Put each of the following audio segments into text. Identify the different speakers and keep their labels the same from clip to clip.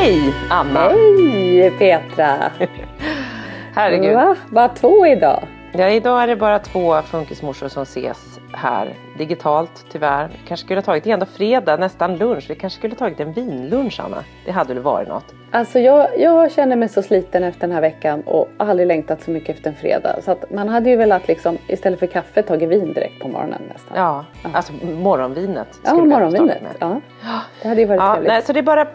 Speaker 1: Hej Anna!
Speaker 2: Hej Petra!
Speaker 1: Herregud.
Speaker 2: Va? Bara två idag?
Speaker 1: Ja, idag är det bara två funkismorsor som ses här digitalt tyvärr. Vi kanske skulle ha tagit, det är ändå fredag, nästan lunch. Vi kanske skulle ha tagit en vinlunch Anna. Det hade väl varit något.
Speaker 2: Alltså jag, jag känner mig så sliten efter den här veckan och aldrig längtat så mycket efter en fredag. Så att man hade ju velat liksom istället för kaffe tagit vin direkt på morgonen nästan.
Speaker 1: Ja, alltså morgonvinet.
Speaker 2: Ja, morgonvinet. Ja. Det hade ju varit
Speaker 1: Ja,
Speaker 2: trevligt.
Speaker 1: nej, så det är bara,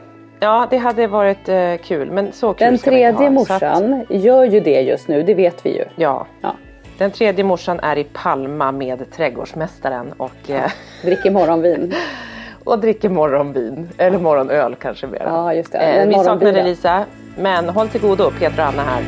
Speaker 1: ja det hade varit eh, kul men så kul
Speaker 2: den
Speaker 1: ska vi
Speaker 2: tredje
Speaker 1: ha, så att-
Speaker 2: morsan gör ju det just nu, det vet vi ju.
Speaker 1: Ja.
Speaker 2: Ja.
Speaker 1: Den tredje morsan är i Palma med trädgårdsmästaren och, eh,
Speaker 2: Dricker morgonvin.
Speaker 1: och dricker morgonvin. Eller morgonöl kanske mer.
Speaker 2: Ja, just det.
Speaker 1: Eh, vi saknar
Speaker 2: morgonbira.
Speaker 1: dig Lisa. Men håll till godo, Peter och Anna här.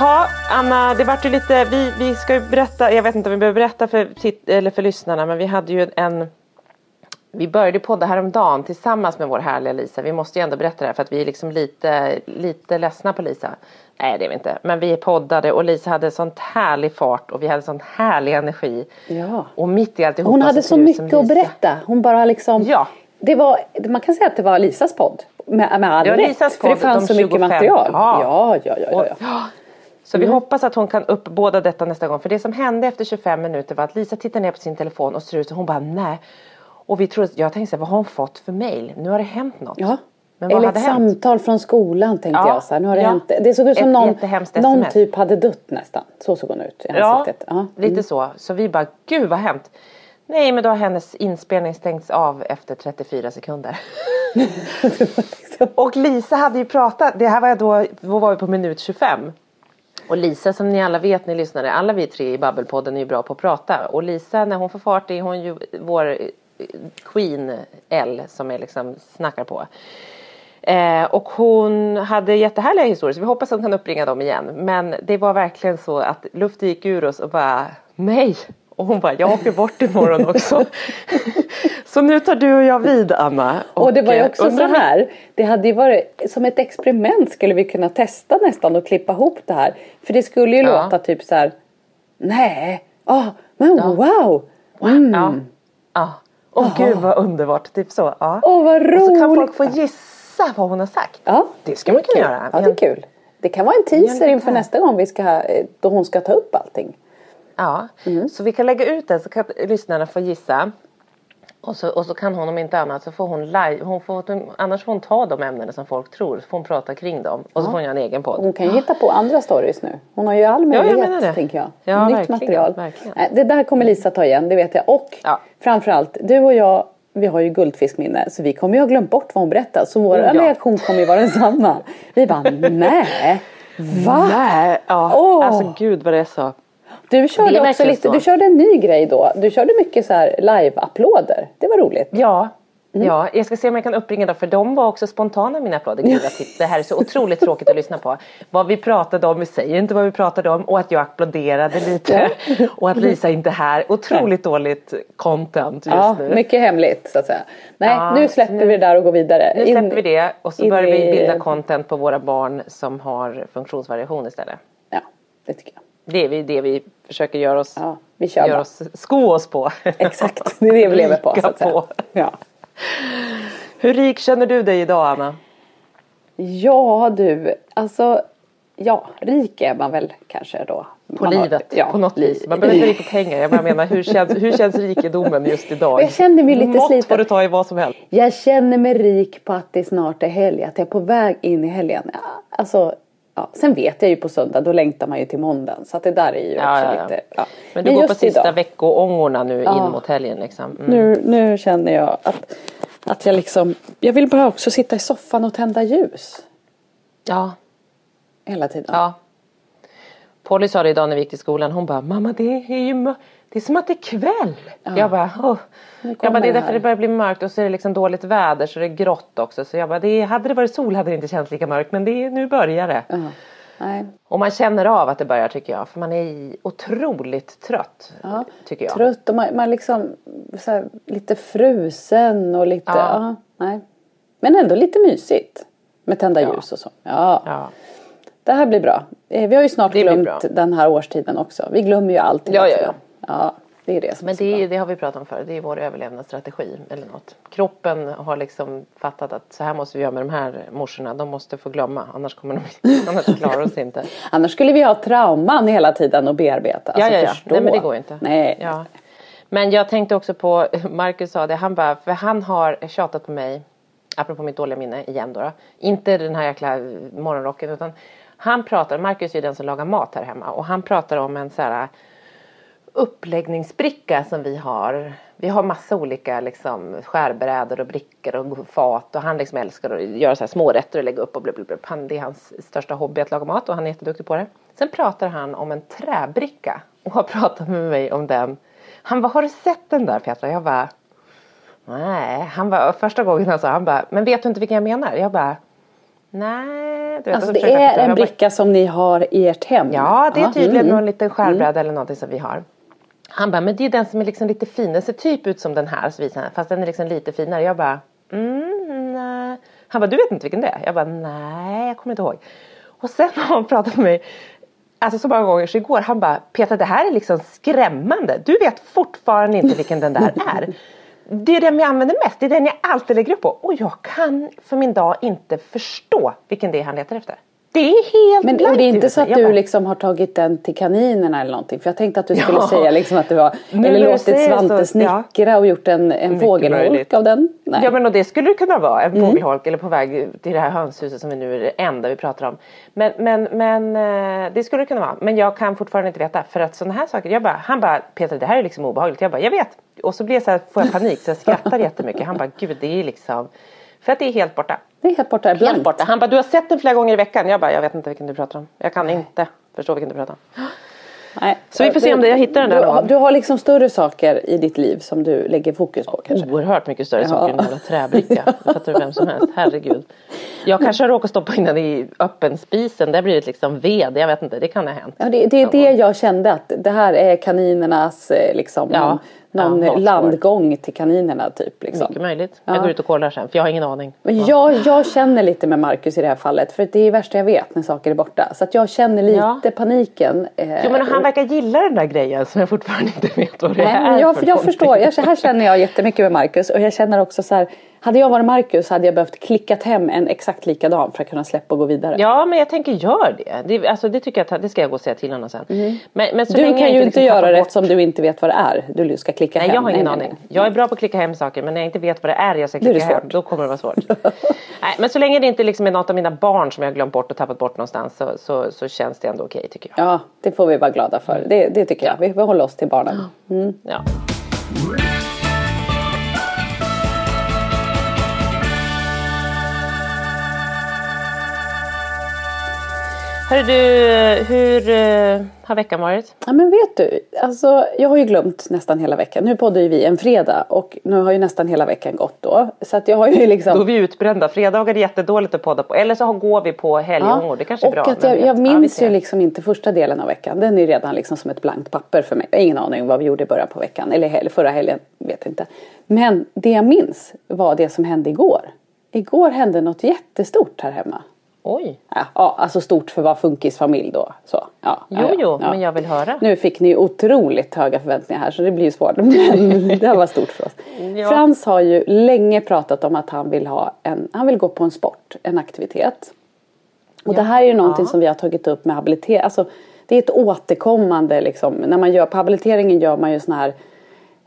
Speaker 1: Ja, Anna, det vart ju lite, vi, vi ska ju berätta, jag vet inte om vi behöver berätta för, eller för lyssnarna, men vi hade ju en vi började podda häromdagen tillsammans med vår härliga Lisa. Vi måste ju ändå berätta det här för att vi är liksom lite, lite ledsna på Lisa. Nej det är vi inte. Men vi poddade och Lisa hade sånt härlig fart och vi hade sån härlig energi.
Speaker 2: Ja.
Speaker 1: Och mitt i alltihopa
Speaker 2: Hon hade
Speaker 1: så
Speaker 2: mycket att berätta. Hon bara liksom.
Speaker 1: Ja.
Speaker 2: Det var, man kan säga att det var Lisas podd. Med, med all
Speaker 1: Det var
Speaker 2: rätt.
Speaker 1: Lisas
Speaker 2: för det fanns
Speaker 1: de
Speaker 2: så mycket
Speaker 1: 25.
Speaker 2: material.
Speaker 1: Ja.
Speaker 2: Ja, ja, ja. ja, ja.
Speaker 1: Och- Så vi hoppas att hon kan uppbåda detta nästa gång. För det som hände efter 25 minuter var att Lisa tittade ner på sin telefon och ser ut och hon bara nej. Och vi trodde, jag tänkte så här, vad har hon fått för mail? Nu har det hänt något.
Speaker 2: Ja.
Speaker 1: Men vad
Speaker 2: Eller
Speaker 1: hade
Speaker 2: ett
Speaker 1: hänt?
Speaker 2: samtal från skolan tänkte
Speaker 1: Ja,
Speaker 2: jag. Så här, nu har det,
Speaker 1: ja.
Speaker 2: hänt. det såg ut som någon, någon typ hade dött nästan. Så såg hon ut i
Speaker 1: Ja,
Speaker 2: ansiktet. Ja.
Speaker 1: lite så. Så vi bara, gud vad har hänt? Nej, men då har hennes inspelning stängts av efter 34 sekunder. och Lisa hade ju pratat, det här var jag då, då var vi på minut 25. Och Lisa som ni alla vet, ni lyssnare, alla vi tre i Babbelpodden är ju bra på att prata. Och Lisa när hon får fart är hon ju vår eh, Queen L som är liksom snackar på. Eh, och hon hade jättehärliga historier så vi hoppas att hon kan uppringa dem igen. Men det var verkligen så att luften gick ur oss och bara nej. Och hon bara jag åker bort imorgon också. så nu tar du och jag vid Anna.
Speaker 2: Och det var ju
Speaker 1: eh,
Speaker 2: också så här. Det hade ju varit som ett experiment skulle vi kunna testa nästan och klippa ihop det här. För det skulle ju
Speaker 1: Ja.
Speaker 2: låta typ så här. Nej, ah, men wow. Mm.
Speaker 1: Ja. ja. Åh gud vad underbart. Typ så. Ja.
Speaker 2: Åh vad roligt.
Speaker 1: och så kan folk få gissa vad hon har sagt.
Speaker 2: Ja,
Speaker 1: Det ska man kunna göra.
Speaker 2: Ja, det är kul. Det kan vara en teaser
Speaker 1: Ja,
Speaker 2: inför nästa gång vi ska, eh, då hon ska ta upp allting.
Speaker 1: Ja,
Speaker 2: Mm.
Speaker 1: så vi kan lägga ut den så kan lyssnarna få gissa. Och så, och så kan hon om inte annat så får hon live, hon får, annars får hon ta de ämnena som folk tror, så får hon prata kring dem och så får hon göra en egen podd.
Speaker 2: Hon kan ju hitta på andra stories nu. Hon har ju all
Speaker 1: jag
Speaker 2: möjlighet
Speaker 1: menar det.
Speaker 2: tänker jag.
Speaker 1: Ja,
Speaker 2: Nytt
Speaker 1: verkligen,
Speaker 2: material.
Speaker 1: verkligen.
Speaker 2: Det där kommer Lisa ta igen, det vet jag. Och
Speaker 1: Ja.
Speaker 2: framförallt, du och jag, vi har ju guldfiskminne så vi kommer ju ha glömt bort vad hon berättade. Så vår
Speaker 1: Oh, ja.
Speaker 2: reaktion kommer ju vara densamma. Vi bara, nej, va?
Speaker 1: Nej, ja.
Speaker 2: Åh.
Speaker 1: Alltså gud vad det är så.
Speaker 2: Du körde också lite,
Speaker 1: så.
Speaker 2: du körde en ny grej då. Du körde mycket så här live-applåder. Det var roligt.
Speaker 1: Ja.
Speaker 2: Mm.
Speaker 1: Ja, jag ska se om jag kan uppringa dem för de var också spontana mina applåder. Gud, det här är så otroligt tråkigt att lyssna på. Vad vi pratade om, vi säger inte vad vi pratade om och att jag applåderade lite. Och att Lisa inte är här. Otroligt dåligt content just
Speaker 2: Ja,
Speaker 1: nu.
Speaker 2: mycket hemligt så att säga. Nej,
Speaker 1: Ja,
Speaker 2: nu släpper
Speaker 1: nu-
Speaker 2: vi det där och går vidare.
Speaker 1: Nu
Speaker 2: In-
Speaker 1: släpper vi det och så
Speaker 2: in
Speaker 1: börjar vi bilda content på våra barn som har funktionsvariation istället.
Speaker 2: Ja, det tycker jag.
Speaker 1: Det är vi- det vi försöker göra oss,
Speaker 2: Ja, vi kör
Speaker 1: göra oss sko oss på.
Speaker 2: Exakt, det är det vi lever på. Så att säga.
Speaker 1: på.
Speaker 2: Ja.
Speaker 1: Hur rik känner du dig idag Anna?
Speaker 2: ja, du. Alltså, ja, rik är man väl kanske då.
Speaker 1: På
Speaker 2: Man har-
Speaker 1: livet
Speaker 2: ja,
Speaker 1: på något vis. Man behöver inte rik på pengar. Jag bara menar hur känns, hur känns rikedomen just idag?
Speaker 2: Jag känner mig lite
Speaker 1: Mått
Speaker 2: sliten.
Speaker 1: får du ta i vad som helst.
Speaker 2: Jag känner mig rik på att det snart är helg. Att jag är på väg in i helgen. Alltså, ja. Sen vet jag ju på söndag, då längtar man ju till måndagen. Så att det där är ju också
Speaker 1: ja, ja.
Speaker 2: lite... Ja.
Speaker 1: Men du går på sista
Speaker 2: idag-
Speaker 1: veckoångorna nu in mot helgen liksom. Mm.
Speaker 2: Nu, nu känner jag att, att jag liksom... Jag vill bara också sitta i soffan och tända ljus.
Speaker 1: Ja,
Speaker 2: Hela tiden.
Speaker 1: ja. Polly sa det idag när vi gick till skolan. Hon bara, mamma det är ju det är som att det är kväll. Jag bara, åh. Jag bara, det är därför det börjar bli mörkt och så är det liksom dåligt väder så det är grått också. Så jag bara, det är, hade det varit sol hade det inte känts lika mörkt men det är, nu börjar det.
Speaker 2: Ja. Nej.
Speaker 1: Och man känner av att det börjar tycker jag. För man är otroligt trött.
Speaker 2: Ja.
Speaker 1: Tycker jag.
Speaker 2: Trött och man, man liksom här, lite frusen och lite...
Speaker 1: Ja.
Speaker 2: Ja. nej. Men ändå lite mysigt. Med tända
Speaker 1: Ja.
Speaker 2: ljus och så. Ja.
Speaker 1: Ja.
Speaker 2: Det här blir bra. Eh, Vi har ju snart
Speaker 1: Det
Speaker 2: glömt den här årstiden också. Vi glömmer ju allt hela
Speaker 1: Ja, ja,
Speaker 2: tiden. Ja. det är det som
Speaker 1: Men det, är- det har vi pratat om förr. Det är vår överlevnadsstrategi eller något. Kroppen har liksom fattat att så här måste vi göra med de här morsorna. De måste få glömma annars kommer de annars klarar oss inte.
Speaker 2: Annars skulle vi ha trauman hela tiden att bearbeta.
Speaker 1: Ja,
Speaker 2: alltså
Speaker 1: ja, ja.
Speaker 2: förstå.
Speaker 1: Nej men det går inte.
Speaker 2: Nej.
Speaker 1: Ja. Men jag tänkte också på, Marcus sa det, han bara, för han har tjatat på mig, apropå mitt dåliga minne igen då, då. Inte den här jäkla morgonrocken utan han pratar, Marcus är ju den som lagar mat här hemma och han pratar om en så här uppläggningsbricka som vi har. Vi har massa olika liksom skärbrädor och brickor och fat och han liksom älskar att göra så här små rätter och lägga upp och blub. Han, Det är hans största hobby att laga mat och han är jätteduktig på det. Sen pratar han om en träbricka och har pratat med mig om den. Han bara, har du sett den där Petra? Jag bara, nej. Han bara, första gången han sa, han bara, men vet du inte vilken jag menar? Jag bara, nej. Vet,
Speaker 2: Alltså det är en bricka som ni har i ert hem?
Speaker 1: Ja, det är tydligen
Speaker 2: mm.
Speaker 1: någon liten skärbräda eller någonting som vi har. Han bara, men det är den som är liksom lite fin. Den ser typ ut som den här. Så visar han, fast den är liksom lite finare. Jag bara, mm, nej. Han bara, du vet inte vilken det är? Jag bara, nej, jag kommer inte ihåg. Och sen har han pratat med mig, alltså så många gånger så igår, han bara, Peter det här är liksom skrämmande. Du vet fortfarande inte vilken den där är. Det är den jag använder mest, det är den jag alltid lägger upp på. Och jag kan för min dag inte förstå vilken det är han letar efter. Det är helt
Speaker 2: Men och det är inte så att du liksom har tagit den till kaninerna eller någonting? För jag tänkte att du skulle
Speaker 1: Ja.
Speaker 2: säga liksom att det var,
Speaker 1: Nu
Speaker 2: eller
Speaker 1: du
Speaker 2: låtit
Speaker 1: säger så,
Speaker 2: Svante
Speaker 1: ja.
Speaker 2: snickra och gjort en, en fågelholk
Speaker 1: möjligt.
Speaker 2: av den? Nej.
Speaker 1: Ja men och det skulle det kunna vara, en fågelholk eller på väg till det här hönshuset som vi nu är det enda vi pratar om. Men, men, men eh, det skulle det kunna vara. Men jag kan fortfarande inte veta för att sådana här saker, jag bara, han bara Peter det här är liksom obehagligt. Jag bara, jag vet. Och så blir jag så här, får jag panik så jag skrattar jättemycket. Han bara, gud det är liksom, för att det är helt borta.
Speaker 2: det är helt borta.
Speaker 1: Helt borta. Han bara, du har sett den flera gånger i veckan. Jag bara, jag vet inte vilken du pratar om. Jag kan inte förstå vilken du pratar om.
Speaker 2: Nej.
Speaker 1: Så vi får se om det- jag hittar den där
Speaker 2: du, du har liksom större saker i ditt liv som du lägger fokus på kanske?
Speaker 1: Oerhört mycket större
Speaker 2: Ja.
Speaker 1: saker än en träbricka. Det fattar vem som helst. Herregud. Jag kanske har råkat stoppa in den i öppen spisen. Det har blivit liksom ved. Jag vet inte. Det kan ha hänt.
Speaker 2: Ja, det, det är det jag kände att det här är kaninernas eh, liksom,
Speaker 1: Ja.
Speaker 2: Någon,
Speaker 1: Ja,
Speaker 2: landgång till kaninerna typ. Liksom.
Speaker 1: Mycket möjligt.
Speaker 2: Ja.
Speaker 1: Jag går ut och kollar sen. För jag har ingen aning.
Speaker 2: Men jag, jag känner lite med Marcus i det här fallet för det är det värsta jag vet när saker är borta. Så att jag känner lite paniken. eh,
Speaker 1: Jo men han verkar gilla den där grejen som jag fortfarande inte vet vad det
Speaker 2: Nej,
Speaker 1: är
Speaker 2: jag,
Speaker 1: för
Speaker 2: jag förstår, jag, här känner jag jättemycket med Marcus och jag känner också så här, Hade jag varit Marcus hade jag behövt klickat hem en exakt likadan för att kunna släppa och gå vidare.
Speaker 1: Ja men jag tänker gör det. Det, alltså, det tycker jag det ska jag gå och säga till honom sen. Men, men så
Speaker 2: du
Speaker 1: länge
Speaker 2: kan ju inte
Speaker 1: liksom
Speaker 2: göra det
Speaker 1: bort-
Speaker 2: eftersom du inte vet vad det är. Du ska klicka
Speaker 1: Nej
Speaker 2: hem.
Speaker 1: jag har ingen
Speaker 2: nej,
Speaker 1: aning.
Speaker 2: nej.
Speaker 1: Jag är bra på att klicka hem saker men när jag inte vet vad det är jag ska
Speaker 2: Då är det
Speaker 1: klicka hem då kommer det vara svårt. Nej men så länge det inte liksom är något av mina barn som jag har glömt bort och tappat bort någonstans så, så, så känns det ändå okej tycker jag.
Speaker 2: Ja, det får vi vara glada för. Det, det tycker jag. Vi hålla oss till barnen.
Speaker 1: Ja. Hörru du, hur eh, har veckan varit?
Speaker 2: Ja men vet du, alltså, jag har ju glömt nästan hela veckan. Nu poddar ju vi en fredag och nu har ju nästan hela veckan gått då. Så att jag har ju liksom...
Speaker 1: Då är vi utbrända. Fredagar är jättedåligt att podda på. Eller så går vi på helgångor. Det kanske är
Speaker 2: och
Speaker 1: bra.
Speaker 2: att jag, jag
Speaker 1: Ja,
Speaker 2: minns
Speaker 1: ser.
Speaker 2: ju liksom inte första delen av veckan. Den är ju redan liksom som ett blankt papper för mig. Jag har ingen aning vad vi gjorde i början på veckan. Eller hel- förra helgen, vet inte. Men det jag minns var det som hände igår. Igår hände något jättestort här hemma.
Speaker 1: Oj.
Speaker 2: Ja, alltså stort för att vara funkisfamilj då. Så, ja,
Speaker 1: Jo,
Speaker 2: ja,
Speaker 1: jo,
Speaker 2: ja.
Speaker 1: men jag vill höra.
Speaker 2: Nu fick ni otroligt höga förväntningar här så det blir ju svårt. Men det här var stort för oss.
Speaker 1: Ja.
Speaker 2: Frans har ju länge pratat om att han vill, ha en, han vill gå på en sport, en aktivitet. Och det här är ju någonting som vi har tagit upp med habilitering. Alltså, det är ett återkommande liksom. När man gör, på habiliteringen gör man ju sån här,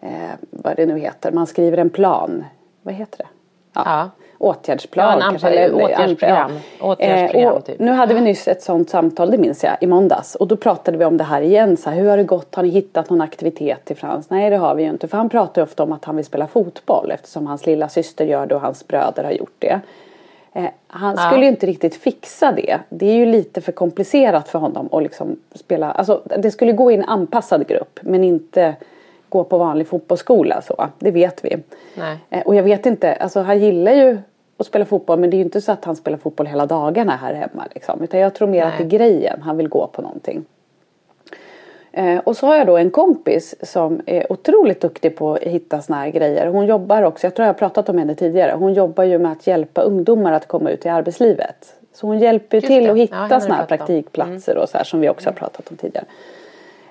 Speaker 2: eh, vad det nu heter, man skriver en plan. Vad heter det?
Speaker 1: Ja.
Speaker 2: Åtgärdsplan
Speaker 1: Ja,
Speaker 2: kanske, eller-
Speaker 1: åtgärdsprogram. Åtgärdsprogram,
Speaker 2: Eh,
Speaker 1: typ.
Speaker 2: Nu hade vi nyss ett sånt samtal, det minns jag, i måndags. Och då pratade vi om det här igen. Så här, hur har det gått? Har ni hittat någon aktivitet till Frans? Nej, det har vi ju inte. För han pratar ju ofta om att han vill spela fotboll eftersom hans lilla syster gör det och hans bröder har gjort det. Eh, han
Speaker 1: Ja.
Speaker 2: skulle ju inte riktigt fixa det. Det är ju lite för komplicerat för honom att liksom spela. Alltså, det skulle gå i en anpassad grupp men inte gå på vanlig fotbollsskola. Så. Det vet vi.
Speaker 1: Nej.
Speaker 2: Eh, Och jag vet inte, alltså han gillar ju att spela fotboll men det är ju inte så att han spelar fotboll hela dagarna här hemma. Liksom. Utan jag tror mer att det är
Speaker 1: Nej.
Speaker 2: grejen, han vill gå på någonting. Eh, och så har jag då en kompis som är otroligt duktig på att hitta såna här grejer. Hon jobbar också, jag tror jag har pratat om henne tidigare. Hon jobbar ju med att hjälpa ungdomar att komma ut i arbetslivet. Så hon hjälper ju till
Speaker 1: det.
Speaker 2: att
Speaker 1: Ja,
Speaker 2: hitta
Speaker 1: har
Speaker 2: såna här praktikplatser och så här som vi också har pratat om tidigare.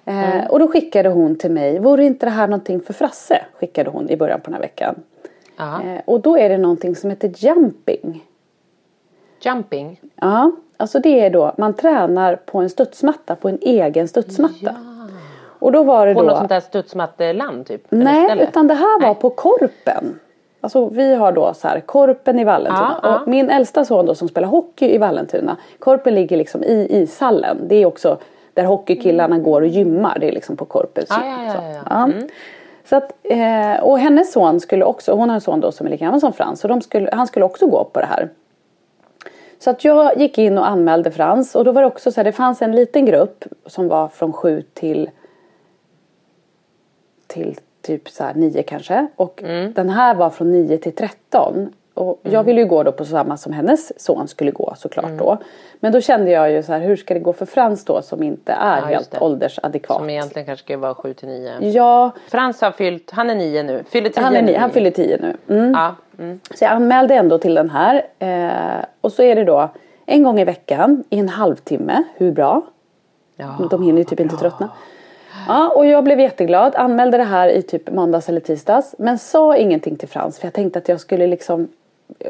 Speaker 2: Eh, och då skickade hon till mig, vore inte det här någonting för Frasse? Skickade hon i början på den här veckan.
Speaker 1: Ja.
Speaker 2: Eh, och då är det någonting som heter jumping.
Speaker 1: Jumping.
Speaker 2: Ja, alltså det är då man tränar på en studsmatta, på en egen studsmatta. Och då var det
Speaker 1: På
Speaker 2: då...
Speaker 1: något sånt där studsmatteland typ?
Speaker 2: Nej, utan det här var
Speaker 1: Nej.
Speaker 2: på Korpen. Alltså vi har då så här Korpen i Vallentuna.
Speaker 1: Ja, ja.
Speaker 2: Och min äldsta son då som spelar hockey i Vallentuna. Korpen ligger liksom i ishallen. Det är också där hockeykillarna går och gymmar. Det är liksom på Korpens
Speaker 1: Ja,
Speaker 2: gym,
Speaker 1: ja, ja, ja, ja. Mm.
Speaker 2: Så att, eh, och hennes son skulle också, hon har en son då som är lika gammal som Frans. De skulle, han skulle också gå på det här. Så att jag gick in och anmälde Frans. Och då var det också så här, det fanns en liten grupp som var från sju till till typ så 9 kanske. Och
Speaker 1: Mm.
Speaker 2: den här var från 9 till 13. Och jag ville ju gå då på samma som hennes son skulle gå såklart
Speaker 1: Mm.
Speaker 2: då. Men då kände jag ju så här, hur ska det gå för Frans då som inte är
Speaker 1: Ja,
Speaker 2: helt
Speaker 1: det.
Speaker 2: åldersadekvat?
Speaker 1: Som egentligen kanske ska vara 7 till 9.
Speaker 2: Ja,
Speaker 1: Frans har fyllt, han är 9 nu. Fyller 10
Speaker 2: han, är
Speaker 1: nu.
Speaker 2: ni, han fyller 10 nu. Mm.
Speaker 1: Ja. Mm.
Speaker 2: Så jag anmälde ändå till den här. Eh, och så är det då en gång i veckan i en halvtimme. Hur bra?
Speaker 1: Ja.
Speaker 2: De hinner ju typ inte tröttna. Ja, och jag blev jätteglad. Anmälde det här i typ måndags eller tisdags. Men sa ingenting till Frans för jag tänkte att jag skulle liksom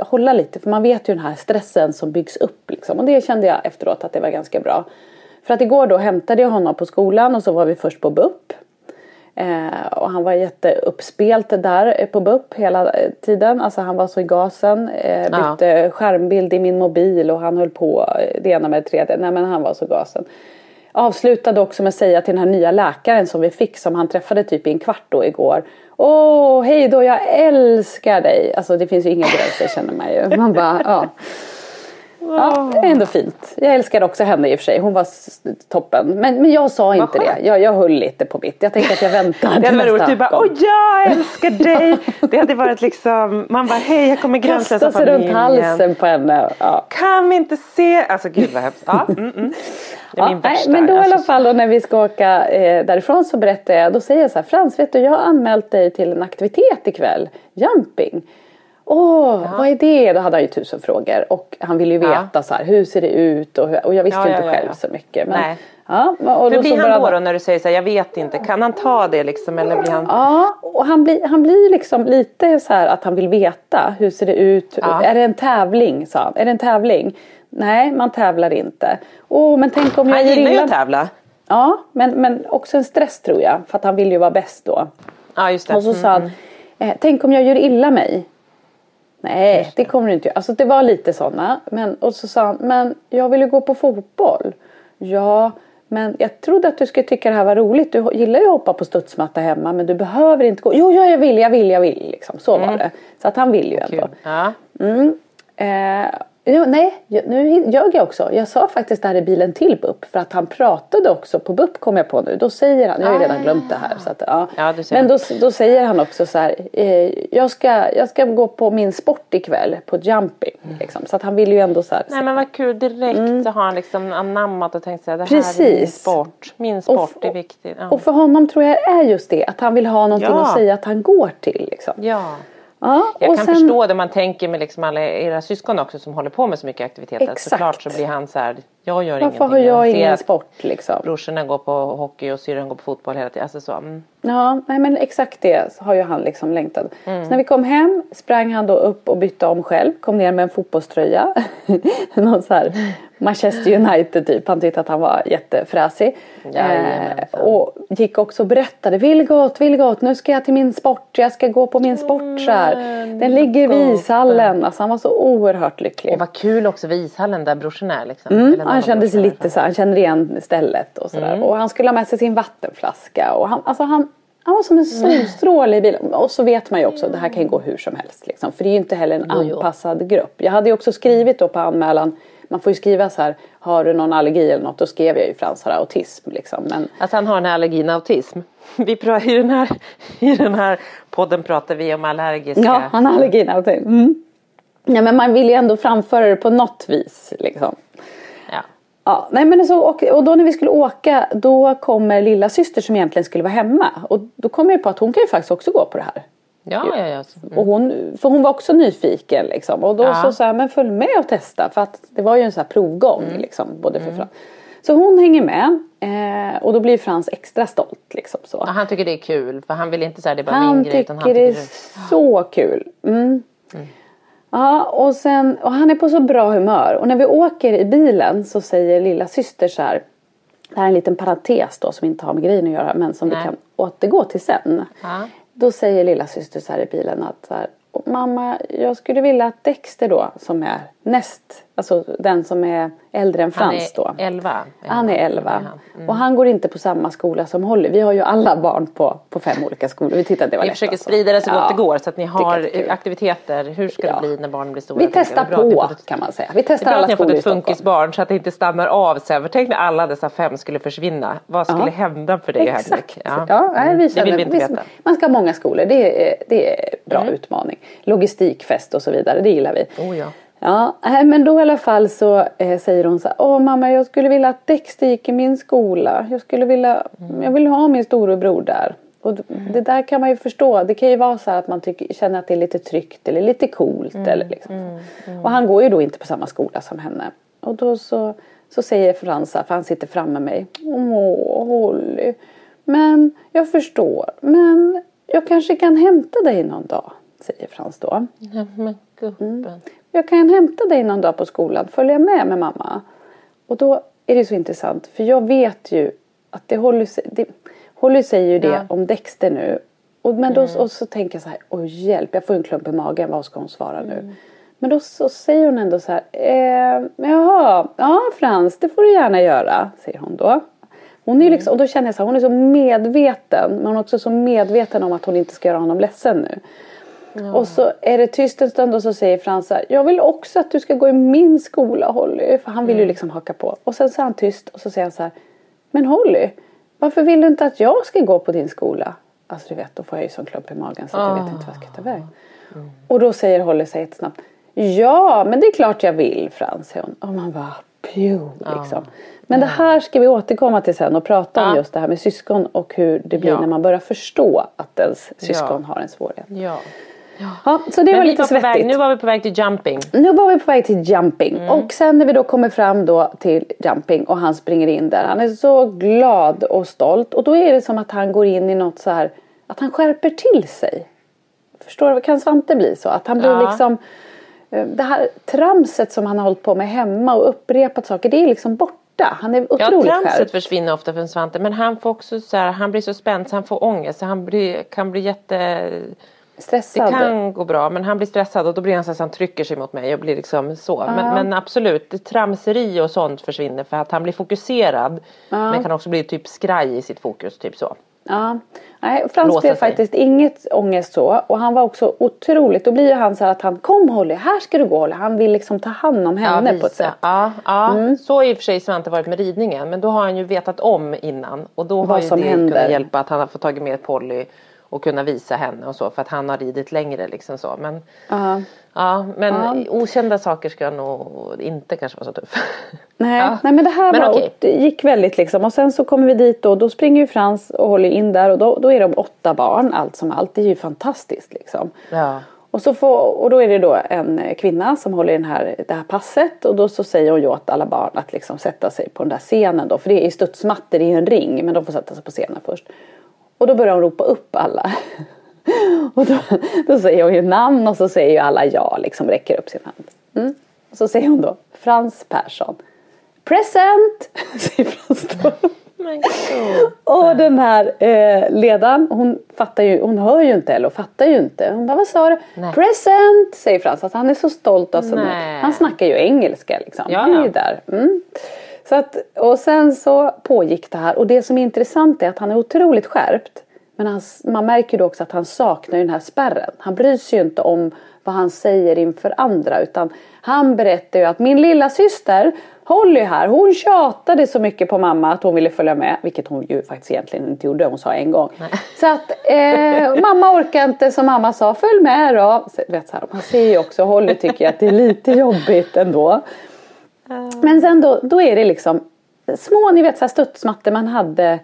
Speaker 2: hålla lite. För man vet ju den här stressen som byggs upp. Liksom. Och det kände jag efteråt att det var ganska bra. För att igår då hämtade jag honom på skolan och så var vi först på BUP. Eh, och han var jätteuppspelt där på BUP hela eh, tiden. Alltså han var så i gasen. Eh,
Speaker 1: Ja.
Speaker 2: bytte skärmbild i min mobil och han höll på eh, det ena med det tredje. Nej men han var så i gasen. Avslutade också med att säga till den här nya läkaren som vi fick som han träffade typ i en kvart då igår. Åh, hej då, jag älskar dig. Alltså det finns ju inga gränser känner man ju. Man bara, ja. Ja, det är ändå fint. Jag älskar också henne i och för sig. Hon var toppen. Men, men jag sa inte det. Jag, jag höll lite på mitt. Jag tänkte att jag väntar
Speaker 1: Det hade varit roligt. Du bara, åh jag älskar dig. Det hade varit liksom, man bara, hej jag kommer gränslösa
Speaker 2: Kasta sig runt halsen på henne. Ja.
Speaker 1: Kan vi inte se, alltså gud vad hemskt. Ja, mm, mm. Det är
Speaker 2: Ja,
Speaker 1: min värsta.
Speaker 2: men då i
Speaker 1: alltså,
Speaker 2: alla fall då, när vi ska åka eh, därifrån så berättar jag, då säger jag så här, Frans vet du jag har anmält dig till en aktivitet ikväll, jumping. Åh, vad är det? Då hade han ju tusen frågor och han ville ju
Speaker 1: Ja.
Speaker 2: veta så här, hur ser det ut och, hur, och jag visste
Speaker 1: Ja,
Speaker 2: ju
Speaker 1: ja,
Speaker 2: inte
Speaker 1: ja,
Speaker 2: själv
Speaker 1: ja.
Speaker 2: så mycket. Men,
Speaker 1: Nej.
Speaker 2: Ja, och så
Speaker 1: blir han
Speaker 2: började
Speaker 1: då, då när du säger så här, jag vet inte, kan han ta det liksom eller blir han?
Speaker 2: Ja, och han blir, han blir liksom lite så här att han vill veta hur ser det ut.
Speaker 1: Ja.
Speaker 2: Är det en tävling? sa han. Är det en tävling? Nej, man tävlar inte. Åh, men tänk om jag
Speaker 1: Han gillar ju att tävla.
Speaker 2: Ja, men, men också en stress tror jag. För att han vill ju vara bäst då.
Speaker 1: Ja just det.
Speaker 2: Och så
Speaker 1: Mm.
Speaker 2: sa han, eh, tänk om jag gör illa mig? Nej, det kommer du inte göra. Alltså det var lite sådana. Men, och så sa han, men jag vill ju gå på fotboll. Ja, men jag trodde att du skulle tycka det här var roligt. Du gillar ju att hoppa på studsmatta hemma men du behöver inte gå. Jo, ja, jag vill, jag vill, jag vill. Liksom. Så var det. Så att han vill ju ändå.
Speaker 1: Ja.
Speaker 2: Mm. Eh, jo, nej, nu ljög jag också. Jag sa faktiskt det här i bilen till BUP. För att han pratade också på BUP kom jag på nu. Då säger han, jag har ju redan glömt det här. Så att, ja.
Speaker 1: Ja.
Speaker 2: Men då, då säger han också så här. Eh, jag, ska, jag ska gå på min sport ikväll på jumping. Liksom. Så att han vill ju ändå så här.
Speaker 1: Nej men vad kul, direkt så har han liksom anammat och tänkt så här, det här är min
Speaker 2: Mm. Precis.
Speaker 1: sport. Min sport
Speaker 2: Och-
Speaker 1: är viktig. Ja.
Speaker 2: Och för honom tror jag är just det. Att han vill ha någonting
Speaker 1: Ja.
Speaker 2: att säga att han går till. Liksom.
Speaker 1: ja.
Speaker 2: Ja,
Speaker 1: Jag kan
Speaker 2: sen-
Speaker 1: förstå det man tänker med liksom alla era syskon också som håller på med så mycket aktiviteter.
Speaker 2: Exakt.
Speaker 1: Såklart så blir han så här, jag gör
Speaker 2: Varför
Speaker 1: ingenting.
Speaker 2: har jag
Speaker 1: ser
Speaker 2: ingen sport liksom?
Speaker 1: Brorsorna går på hockey och syrran går på fotboll hela tiden. Alltså så. Mm.
Speaker 2: Ja, nej men exakt det har ju han liksom längtat.
Speaker 1: Mm.
Speaker 2: Så när vi kom hem sprang han då upp och bytte om själv. Kom ner med en fotbollströja. Någon så här Manchester United typ. Han tyckte att han var jättefräsig. Eh, och gick också och berättade. Vilgot, Vilgot, nu ska jag till min sport. Jag ska gå på min sport så här. Den ligger i ishallen. Alltså han var så oerhört lycklig.
Speaker 1: Och vad kul också vid ishallen där brorsorna är. Liksom.
Speaker 2: Mm, han
Speaker 1: av
Speaker 2: kände sig
Speaker 1: brorsorna.
Speaker 2: lite så här, han kände igen stället och sådär.
Speaker 1: Mm.
Speaker 2: Och han skulle ha med sig sin vattenflaska. Och han, alltså han, han var som en solstråle i bilen. Och så vet man ju också, det här kan ju gå hur som helst. Liksom. För det är ju inte heller en anpassad grupp. Jag hade ju också skrivit då på anmälan, man får ju skriva så här, har du någon allergi eller något? Då skrev jag ju Frans har autism liksom. Men
Speaker 1: Att han har den här allergin autism. Vi pra- i, den här, I den här podden pratar vi om allergiska.
Speaker 2: ja, han har allergin autism. Mm. Ja, men man vill ju ändå framföra det på något vis liksom.
Speaker 1: Ja.
Speaker 2: Nej men så, och, och då när vi skulle åka då kommer lilla syster som egentligen skulle vara hemma. Och då kom jag på att hon kan ju faktiskt också gå på det här.
Speaker 1: Ja, ja, ja.
Speaker 2: Och hon, för hon var också nyfiken liksom. Och då
Speaker 1: Ja.
Speaker 2: så sa jag, men följ med och testa. För att det var ju en sån här provgång liksom. Både för Frans. Så hon hänger med. Eh, och då blir Frans extra stolt liksom så.
Speaker 1: Ja, han tycker det är kul för han vill inte säga det är bara
Speaker 2: Han
Speaker 1: min grej.
Speaker 2: tycker
Speaker 1: Utan han
Speaker 2: det är
Speaker 1: tycker
Speaker 2: så kul. Mm. Ja, och, sen, och han är på så bra humör. Och när vi åker i bilen så säger lilla syster så här. Det här är en liten parentes då som inte har med grejen att göra men som
Speaker 1: Nej.
Speaker 2: vi kan återgå till sen.
Speaker 1: Ja.
Speaker 2: Då säger lilla syster så här i bilen att så här, Mamma, jag skulle vilja att Dexter då som är näst, alltså den som är äldre än
Speaker 1: Han
Speaker 2: Frans då.
Speaker 1: är 11.
Speaker 2: Han är 11.
Speaker 1: han. Mm.
Speaker 2: Och han går inte på samma skola som Holly. Vi har ju alla barn på, på fem olika skolor. Vi att det var
Speaker 1: Vi
Speaker 2: lätt
Speaker 1: försöker
Speaker 2: alltså.
Speaker 1: sprida det så gott
Speaker 2: Ja.
Speaker 1: det går så att ni har
Speaker 2: det
Speaker 1: aktiviteter. Hur ska
Speaker 2: Ja.
Speaker 1: det bli när barnen blir stora?
Speaker 2: Vi testar
Speaker 1: det
Speaker 2: på
Speaker 1: ett-
Speaker 2: kan man säga. Vi
Speaker 1: Det är
Speaker 2: testar
Speaker 1: bra att
Speaker 2: alla
Speaker 1: ni har fått
Speaker 2: skolor i
Speaker 1: ett funkisbarn så att det inte stannar av sen. För tänk när alla dessa fem skulle försvinna. Vad skulle
Speaker 2: Ja.
Speaker 1: hända för dig Henrik?
Speaker 2: Exakt. Ja. nej, vi
Speaker 1: det
Speaker 2: känner,
Speaker 1: vill vi inte veta.
Speaker 2: Man ska ha många skolor. Det är, det är bra utmaning. Logistikfest och så vidare. Det gillar vi.
Speaker 1: Oh, ja.
Speaker 2: Ja, men då i alla fall så eh, säger hon så här. Åh mamma jag skulle vilja att Dexter gick i min skola. Jag skulle vilja, jag vill ha min storebror där. Och d- det där kan man ju förstå. Det kan ju vara så att man tycker, känner att det är lite tryggt eller lite coolt. Eller liksom. Och han går ju då inte på samma skola som henne. Och då så, så säger Frans, så här, för han sitter framme med mig. Åh Holly. Men jag förstår. Men jag kanske kan hämta dig någon dag. Säger Frans då.
Speaker 1: Men gubben.
Speaker 2: Jag kan hämta dig någon dag på skolan. Följa med med mamma. Och då är det så intressant. För jag vet ju att det Holly, sä- det, Holly säger ju det
Speaker 1: Ja.
Speaker 2: om Dexter nu. Och, men då, och så tänker jag så här. Oj hjälp, jag får en klump i magen. Vad ska hon svara nu? Men då så säger hon ändå så här. Eh, jaha, ja Frans, det får du gärna göra. Säger hon då. Hon är liksom, och då känner jag så här, hon är så medveten. Men hon är också så medveten om att hon inte ska göra honom ledsen nu. Och så är det tyst en stund och så säger Frans här, Jag vill också att du ska gå i min skola Holly. För han vill ju liksom haka på. Och sen så är han tyst och så säger han så här. Men Holly, varför vill du inte att jag ska gå på din skola? Alltså du vet, då får jag ju sån klump i magen så att jag vet inte vad jag ska ta vägen. Och då säger Holly så jättesnabbt. Ja, men det är klart jag vill Frans, säger hon. Och man bara, pju, liksom. Men det här ska vi återkomma till sen och prata om
Speaker 1: Ja.
Speaker 2: just det här med syskon och hur det blir
Speaker 1: Ja.
Speaker 2: när man börjar förstå att ens syskon har en svårighet.
Speaker 1: Ja.
Speaker 2: Ja, så det
Speaker 1: Men
Speaker 2: var lite
Speaker 1: var på väg,
Speaker 2: svettigt.
Speaker 1: nu var vi på väg till jumping.
Speaker 2: Nu var vi på väg till jumping
Speaker 1: Mm.
Speaker 2: och sen när vi då kommer fram då till jumping och han springer in där. Han är så glad och stolt och då är det som att han går in i något så här att han skärper till sig. Förstår du? Kan Svante bli så? Att han blir
Speaker 1: Ja.
Speaker 2: liksom eh, det här tramset som han har hållit på med hemma och upprepat saker det är liksom borta. Han är
Speaker 1: Ja,
Speaker 2: otroligt
Speaker 1: tramset
Speaker 2: skärpt.
Speaker 1: försvinner ofta för Svante men han får också så här, han blir så spänd så han får ångest. Så han blir, kan bli jätte... Det
Speaker 2: Stressad.
Speaker 1: kan gå bra men han blir stressad och då blir han så att han trycker sig mot mig och blir liksom så. Men, men absolut, det tramseri och sånt försvinner för att han blir fokuserad. Men kan också bli typ skraj i sitt fokus, typ så.
Speaker 2: Ja. Nej, Frans blev faktiskt inget ångest så. Och han var också otroligt. Då blir ju han så här att han kom Holly, här ska du gå Holly. Han vill liksom ta hand om henne på ett sätt. Mm.
Speaker 1: Ja, ja. så har i och för sig Svante varit med ridningen men då har han ju vetat om innan och då
Speaker 2: Vad
Speaker 1: har ju det
Speaker 2: händer.
Speaker 1: kunnat hjälpa att han har fått tagit med Polly och kunna visa henne och så för att han har ridit längre liksom så. Men,
Speaker 2: Ja.
Speaker 1: ja, men okända saker ska nog inte kanske vara så tuff.
Speaker 2: Nej,
Speaker 1: Ja.
Speaker 2: nej men det här
Speaker 1: Men
Speaker 2: var,
Speaker 1: okej.
Speaker 2: det gick väldigt liksom. Och sen så kommer vi dit då. Då springer ju Frans och håller in där. Och då, då är de åtta barn allt som allt. Det är ju fantastiskt liksom.
Speaker 1: Ja.
Speaker 2: Och, så får, och då är det då en eh, kvinna som håller den här, det här passet. Och då så säger hon ju åt alla barn att liksom sätta sig på den där scenen då. För det är ju studsmattor i en ring. Men de får sätta sig på scenen först. Och då börjar hon ropa upp alla. och då, då säger hon ju namn och så säger ju alla ja liksom räcker upp sin hand. Mm. Och så säger hon då Frans Persson. Present! säger Frans då. Och den här eh, ledaren hon fattar ju, hon hör ju inte eller fattar ju inte. Hon bara vad sa du?
Speaker 1: Nej.
Speaker 2: Present! Säger Frans. Alltså, han är så stolt. Alltså, han snackar ju engelska liksom.
Speaker 1: Ja,
Speaker 2: Han är ju där. Mm. Så att, och sen så pågick det här. Och det som är intressant är att han är otroligt skärpt. Men han, man märker ju också att han saknar den här spärren. Han bryr sig ju inte om vad han säger inför andra. Utan han berättar ju att min lilla syster Holly här, hon tjatade så mycket på mamma att hon ville följa med. Vilket hon ju faktiskt egentligen inte gjorde, hon sa en gång. Så att eh, mamma orkar inte som mamma sa, följ med då. Så, vet, så här, man ser ju också, Holly tycker ju att det är lite jobbigt ändå. Men sen då, då är det liksom små, ni vet så här studsmattor man hade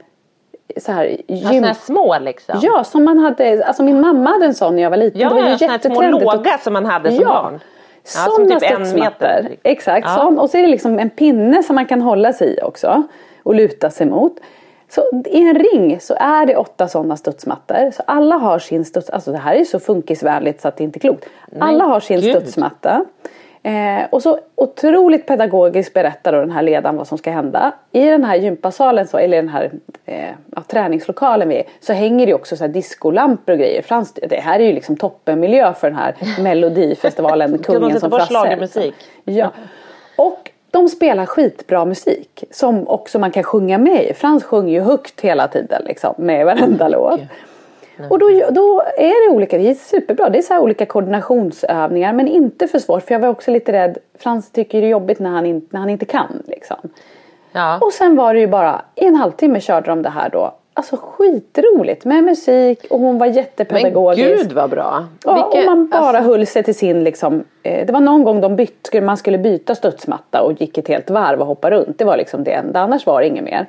Speaker 2: så här
Speaker 1: Ja,
Speaker 2: gym.
Speaker 1: såna här små liksom.
Speaker 2: Ja, som man hade, alltså min mamma hade en sån när jag var liten.
Speaker 1: ja,
Speaker 2: det var ju
Speaker 1: ja såna här små låga som man hade som barn. Ja, som typ en
Speaker 2: studsmattor.
Speaker 1: meter.
Speaker 2: Exakt,
Speaker 1: Ja.
Speaker 2: sån. Och så är det liksom en pinne som man kan hålla sig i också. Och luta sig mot. Så i en ring så är det åtta sådana studsmattor. Så alla har sin studs... Alltså det här är så funkisvänligt så att det inte är klokt. Alla har sin
Speaker 1: gud.
Speaker 2: studsmatta. Eh, och så otroligt pedagogiskt berättar då den här ledaren vad som ska hända. I den här gympasalen, så, eller den här eh, ja, träningslokalen vi är, så hänger det också så här discolampor och grejer. Frans, det här är ju liksom toppenmiljö för den här melodifestivalen, kungen som Frasse. Ja. Och de spelar skitbra musik som också man kan sjunga med i. Frans sjunger ju högt hela tiden liksom, med varenda låt. Och då, då är det olika, det är superbra. Det är så olika koordinationsövningar men inte för svårt. För jag var också lite rädd. Frans tycker det är jobbigt när han, in, när han inte kan. Liksom.
Speaker 1: Ja.
Speaker 2: Och sen var det ju bara, i en halvtimme körde de det här då. Alltså skitroligt med musik och hon var
Speaker 1: Men
Speaker 2: jättepedagogisk.
Speaker 1: gud vad bra.
Speaker 2: Ja,
Speaker 1: Vilket-
Speaker 2: och man bara
Speaker 1: alltså,
Speaker 2: höll sig till sin liksom, eh, Det var någon gång de bytt, skulle- man skulle byta studsmatta och gick ett helt varv och hoppa runt. Det var liksom det enda, annars var det inget mer.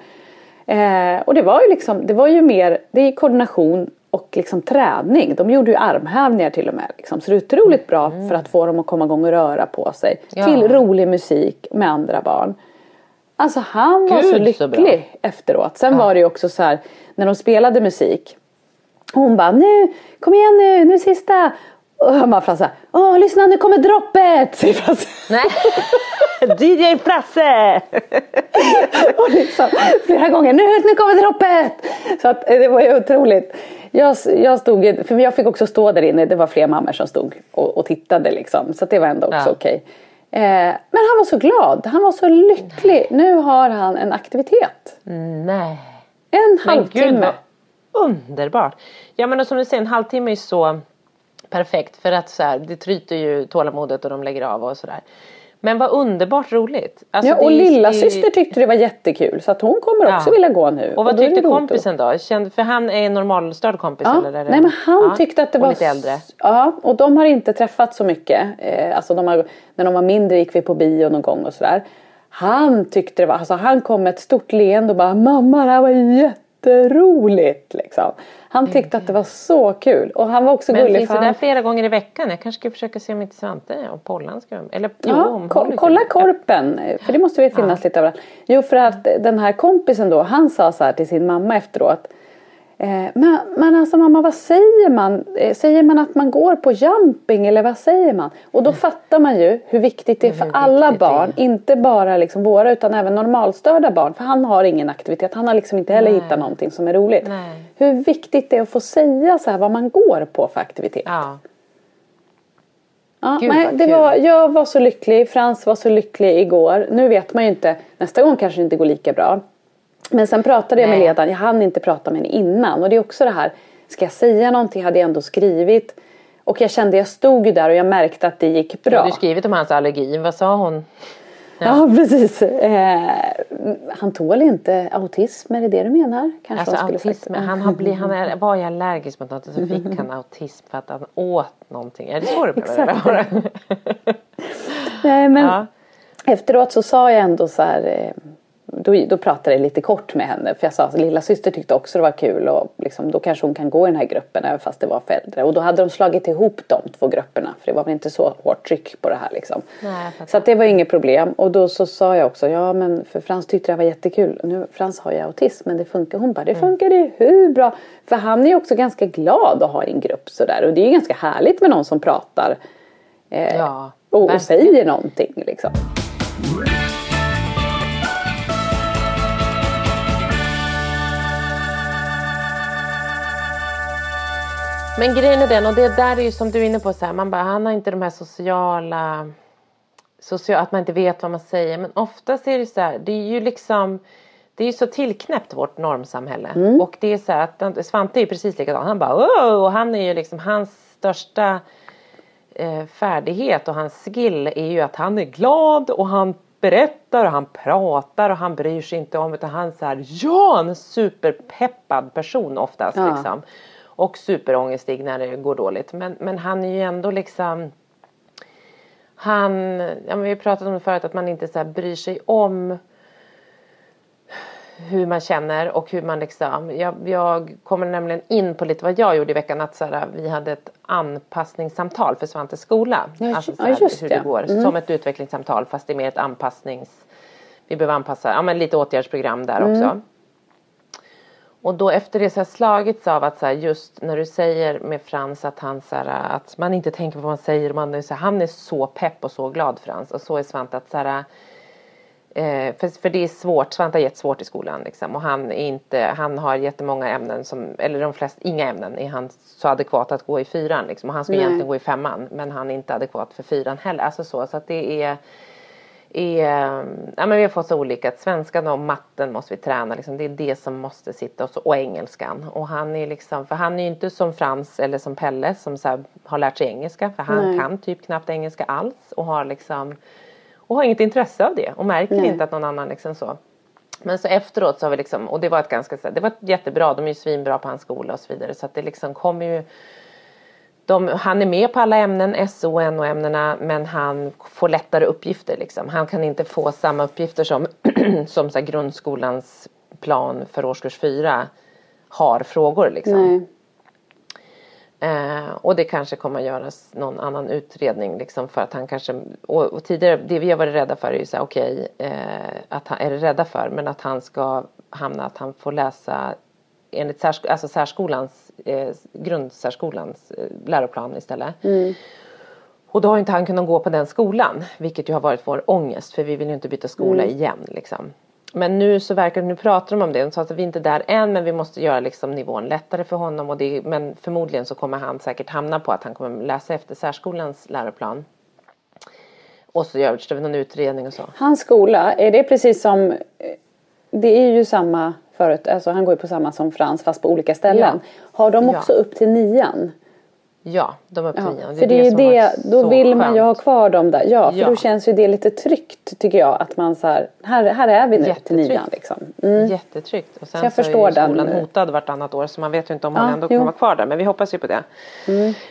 Speaker 2: Eh, och det var ju liksom, det var ju mer, det är koordination och liksom träning. De gjorde ju armhävningar till och med. Liksom. Så det är otroligt bra för att få dem att komma igång och röra på sig.
Speaker 1: Ja.
Speaker 2: Till rolig musik med andra barn. Alltså han var
Speaker 1: Gud,
Speaker 2: så
Speaker 1: så
Speaker 2: lycklig
Speaker 1: bra.
Speaker 2: efteråt. Sen var det ju också så här när de spelade musik. Hon bara nu, kom igen nu, nu sista. Och han bara Frasse, åh lyssna nu kommer droppet. säger Frasse.
Speaker 1: Nej. DJ Frasse!
Speaker 2: Och liksom, flera gånger, nu, nu kommer droppet. Så att, eh, det var ju otroligt. Jag, jag stod, för jag fick också stå där inne, det var fler mammor som stod och, och tittade liksom. Så det var ändå också
Speaker 1: Ja.
Speaker 2: okej. Eh, men han var så glad, han var så lycklig. Nu har han en aktivitet.
Speaker 1: Nej.
Speaker 2: En halvtimme.
Speaker 1: underbart. Ja men som du säger en halvtimme är så perfekt för att så här, det tryter ju tålamodet och de lägger av och sådär. Men vad underbart roligt. Alltså,
Speaker 2: Ja, och
Speaker 1: är-
Speaker 2: lilla
Speaker 1: är-
Speaker 2: syster tyckte det var jättekul så att hon kommer också
Speaker 1: Ja.
Speaker 2: vilja gå nu.
Speaker 1: Och vad
Speaker 2: det
Speaker 1: tyckte kompisen då? Kände, för han är en normalstörd kompis
Speaker 2: Ja,
Speaker 1: eller?
Speaker 2: nej men han
Speaker 1: Ja,
Speaker 2: tyckte att det
Speaker 1: och
Speaker 2: var...
Speaker 1: lite äldre.
Speaker 2: Ja, och de har inte träffat så mycket. Eh, alltså de har, när de var mindre gick vi på bio någon gång och sådär. Han tyckte det var, alltså han kom med ett stort leende och bara mamma det här var jätteroligt. Liksom. Han tyckte att det var så kul. Och han var också
Speaker 1: Men
Speaker 2: gullig.
Speaker 1: finns
Speaker 2: för
Speaker 1: det
Speaker 2: han...
Speaker 1: där flera gånger i veckan? Jag kanske ska försöka se om inte Svante och Pollan ska Eller
Speaker 2: Ja, ko- kolla korpen, för det måste väl finnas lite överallt. Jo, för att den här kompisen då, han sa så här till sin mamma efteråt. Eh, men, men alltså mamma, vad säger man? Eh, säger man att man går på jumping eller vad säger man? Och då fattar man ju hur viktigt det är för alla barn, inte bara liksom våra utan även normalstörda barn. För han har ingen aktivitet, han har liksom inte heller
Speaker 1: Nej.
Speaker 2: hittat någonting som är roligt.
Speaker 1: Nej.
Speaker 2: Hur viktigt det är att få säga så här vad man går på för aktivitet.
Speaker 1: Ja.
Speaker 2: Ja,
Speaker 1: Gud,
Speaker 2: nej, det var, jag var så lycklig, Frans var så lycklig igår. Nu vet man ju inte, nästa gång kanske det inte går lika bra. Men sen pratade jag med
Speaker 1: Nej.
Speaker 2: ledaren, jag hann inte prata med henne innan. Och det är också det här, ska jag säga någonting? Jag hade ändå skrivit. Och jag kände, jag stod ju där och jag märkte att det gick
Speaker 1: Du
Speaker 2: bra.
Speaker 1: har skrivit om hans allergi. Vad sa hon?
Speaker 2: Ja, precis. Eh, han tål inte autism, är det det du menar? Kanske
Speaker 1: Alltså
Speaker 2: sagt.
Speaker 1: autism, han, har blivit, han är, var ju allergisk mot något och så fick han autism för att han åt någonting. Är det så det blev?
Speaker 2: Exakt. Nej, men
Speaker 1: Ja.
Speaker 2: efteråt så sa jag ändå så här. eh, Då, då pratade jag lite kort med henne. För jag sa att lilla syster tyckte också det var kul. Och liksom, då kanske hon kan gå i den här gruppen även fast det var för äldre. Och då hade de slagit ihop de två grupperna. För det var väl inte så hårt tryck på det här liksom.
Speaker 1: Nej,
Speaker 2: så att det var inget problem. Och då så sa jag också. Ja men för Frans tyckte det var jättekul. Nu, Frans har ju autism men det funkar. Hon bara det funkar det hur bra. För han är ju också ganska glad att ha en grupp sådär. Och det är ju ganska härligt med någon som pratar. Eh,
Speaker 1: Ja,
Speaker 2: och, och säger någonting liksom.
Speaker 1: Men grejen är den, och det där är ju som du är inne på, så här, man bara, han har inte de här sociala, social, att man inte vet vad man säger. Men oftast är det så här, det är ju liksom, det är ju så tillknäppt vårt normsamhälle. Och det är så här att Svante är ju precis likadan. Han bara Åh! och han är ju liksom hans största eh, färdighet och hans skill är ju att han är glad och han berättar och han pratar och han bryr sig inte om utan han så här, ja en superpeppad person oftast
Speaker 2: Ja.
Speaker 1: liksom. Och superångestig när det går dåligt. Men, men han är ju ändå liksom han, ja men vi pratat om det förut att man inte så här bryr sig om hur man känner och hur man liksom, jag, jag kommer nämligen in på lite vad jag gjorde i veckan att så här, vi hade ett anpassningssamtal för Svantes skola.
Speaker 2: Ja,
Speaker 1: alltså så
Speaker 2: ja,
Speaker 1: här,
Speaker 2: just
Speaker 1: hur
Speaker 2: det.
Speaker 1: det går.
Speaker 2: Mm.
Speaker 1: Som ett utvecklingssamtal fast det är mer ett anpassnings, vi behöver anpassa, ja men lite åtgärdsprogram där
Speaker 2: Mm.
Speaker 1: också. Och då efter det så har jag slagits av att så här, just när du säger med Frans att han så här, att man inte tänker på vad man säger. Man är så här, han är så pepp och så glad Frans. Och så är Svante att så här, eh, för, för det är svårt, Svante har jättesvårt i skolan liksom. Och han är inte, han har jättemånga ämnen som, eller de flesta, inga ämnen är han så adekvat att gå i fyran liksom. Och han ska
Speaker 2: Nej.
Speaker 1: egentligen gå i femman. Men han är inte adekvat för fyran heller. Alltså så, så att det är är, ja, men vi har fått så olika. Att svenskan och matten måste vi träna. Liksom. Det är det som måste sitta. Och, så, och engelskan. Och han är liksom, för han är ju inte som Frans eller som Pelle som så här, har lärt sig engelska. För han
Speaker 2: Nej.
Speaker 1: kan typ knappt engelska alls. Och har liksom och har inget intresse av det. Och märker
Speaker 2: Nej.
Speaker 1: inte att någon annan liksom så. Men så efteråt så har vi liksom, och det var ett ganska, det var jättebra. De är ju svinbra på hans skola och så vidare. Så att det liksom kommer ju de, han är med på alla ämnen, SO och NO-ämnena, men han får lättare uppgifter. Liksom. Han kan inte få samma uppgifter som, som så grundskolans plan för årskurs 4 har frågor. Liksom. Eh, och det kanske kommer att göras någon annan utredning liksom för att han kanske och, och tidigare det vi har varit rädda för är ju så här okej eh, att han är rädda för men att han ska hamna att han får läsa enligt särsk, alltså särskolans eh, grundsärskolans eh, läroplan istället. Och då har inte han kunnat gå på den skolan vilket ju har varit vår ångest för vi vill ju inte byta skola igen liksom. Men nu så verkar nu pratar de om det. De sa att vi är inte där än men vi måste göra liksom nivån lättare för honom. Och det, men förmodligen så kommer han säkert hamna på att han kommer läsa efter särskolans läroplan. Och så görs det någon utredning och så.
Speaker 2: Hans skola, är det precis som... Det är ju samma förut, alltså han går ju på samma som Frans fast på olika ställen. Har de
Speaker 1: Ja.
Speaker 2: också upp till nian?
Speaker 1: Ja, de är på
Speaker 2: Ja,
Speaker 1: nian.
Speaker 2: för det är ju
Speaker 1: som
Speaker 2: det,
Speaker 1: har
Speaker 2: då vill man ju ha
Speaker 1: skönt.
Speaker 2: kvar dem där. Ja, för
Speaker 1: Ja.
Speaker 2: då känns ju det lite tryggt tycker jag. Att man så här, här, här är vi nu till
Speaker 1: Jättetryggt.
Speaker 2: nian liksom. Mm.
Speaker 1: Jättetryggt. Och sen
Speaker 2: Så jag
Speaker 1: så
Speaker 2: förstår
Speaker 1: är ju skolan
Speaker 2: den.
Speaker 1: hotad vartannat år så man vet ju inte om hon
Speaker 2: Ja,
Speaker 1: ändå kommer vara kvar där. Men vi hoppas ju på det.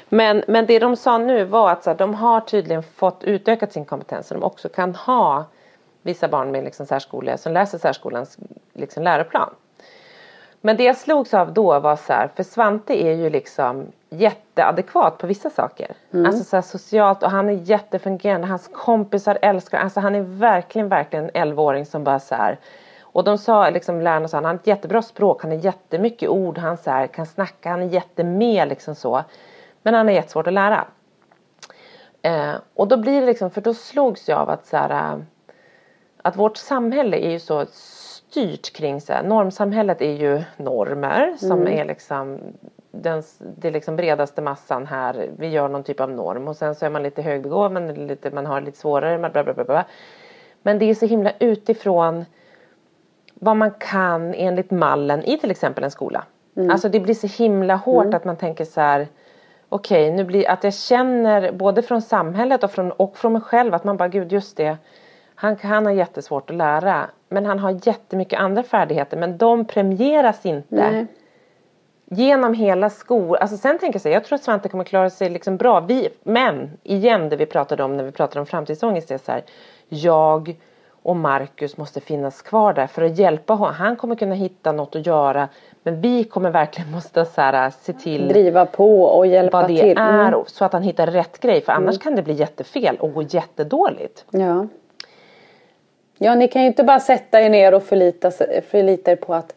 Speaker 1: Men, men det de sa nu var att så här, de har tydligen fått utökat sin kompetens. Så de också kan ha vissa barn med liksom särskole, som läser särskolans liksom, läroplan. Men det jag slogs av då var så här, för Svante är ju liksom jätteadekvat på vissa saker. Alltså så socialt och han är jättefungerande. Hans kompisar älskar Alltså han är verkligen, verkligen en 11-åring som bara så här. Och de sa liksom lärarna sa han har ett jättebra språk, han har jättemycket ord, han så här, kan snacka, han är jättemed liksom så. Men han har jättesvårt att lära. Eh, och då blir det liksom, för då slogs jag av att så här, äh, att vårt samhälle är ju så styrt kring så här, normsamhället är ju normer som är liksom den, det är liksom bredaste massan här. Vi gör någon typ av norm och sen så är man lite högbegåvad men lite, man har lite svårare. Bla bla bla bla. Men det är så himla utifrån vad man kan enligt mallen i till exempel en skola. Alltså det blir så himla hårt att man tänker så här Okej, nu blir att jag känner både från samhället och från, och från mig själv att man bara gud just det. Han, han har jättesvårt att lära men han har jättemycket andra färdigheter men de premieras inte
Speaker 2: Nej.
Speaker 1: genom hela skolan. Alltså sen tänker jag så här, jag tror att Svante kommer klara sig liksom bra. Vi, men igen det vi pratade om när vi pratade om framtidsångest är så här. Jag och Marcus måste finnas kvar där för att hjälpa honom. Han kommer kunna hitta något att göra. Men vi kommer verkligen måste så här, se till
Speaker 2: Driva på och hjälpa
Speaker 1: vad det
Speaker 2: till.
Speaker 1: är
Speaker 2: Mm.
Speaker 1: så att han hittar rätt grej. För annars kan det bli jättefel och gå jättedåligt.
Speaker 2: Ja. Ja, ni kan ju inte bara sätta er ner och förlita, förlita er på att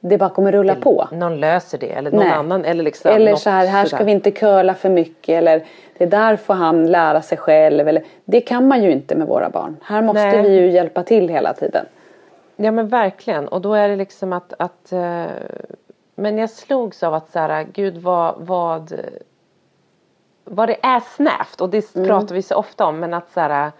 Speaker 2: det bara kommer rulla på.
Speaker 1: Någon löser det eller någon
Speaker 2: Nej.
Speaker 1: annan. Eller, liksom
Speaker 2: Eller så här, här ska
Speaker 1: sådär.
Speaker 2: vi inte curla för mycket. Eller det där får han lära sig själv. Eller, det kan man ju inte med våra barn. Här måste
Speaker 1: Nej.
Speaker 2: vi ju hjälpa till hela tiden.
Speaker 1: Ja men verkligen och då är det liksom att, att eh, Men jag slogs av att så här, gud vad, vad Vad det är snävt och det pratar vi så ofta om men att så här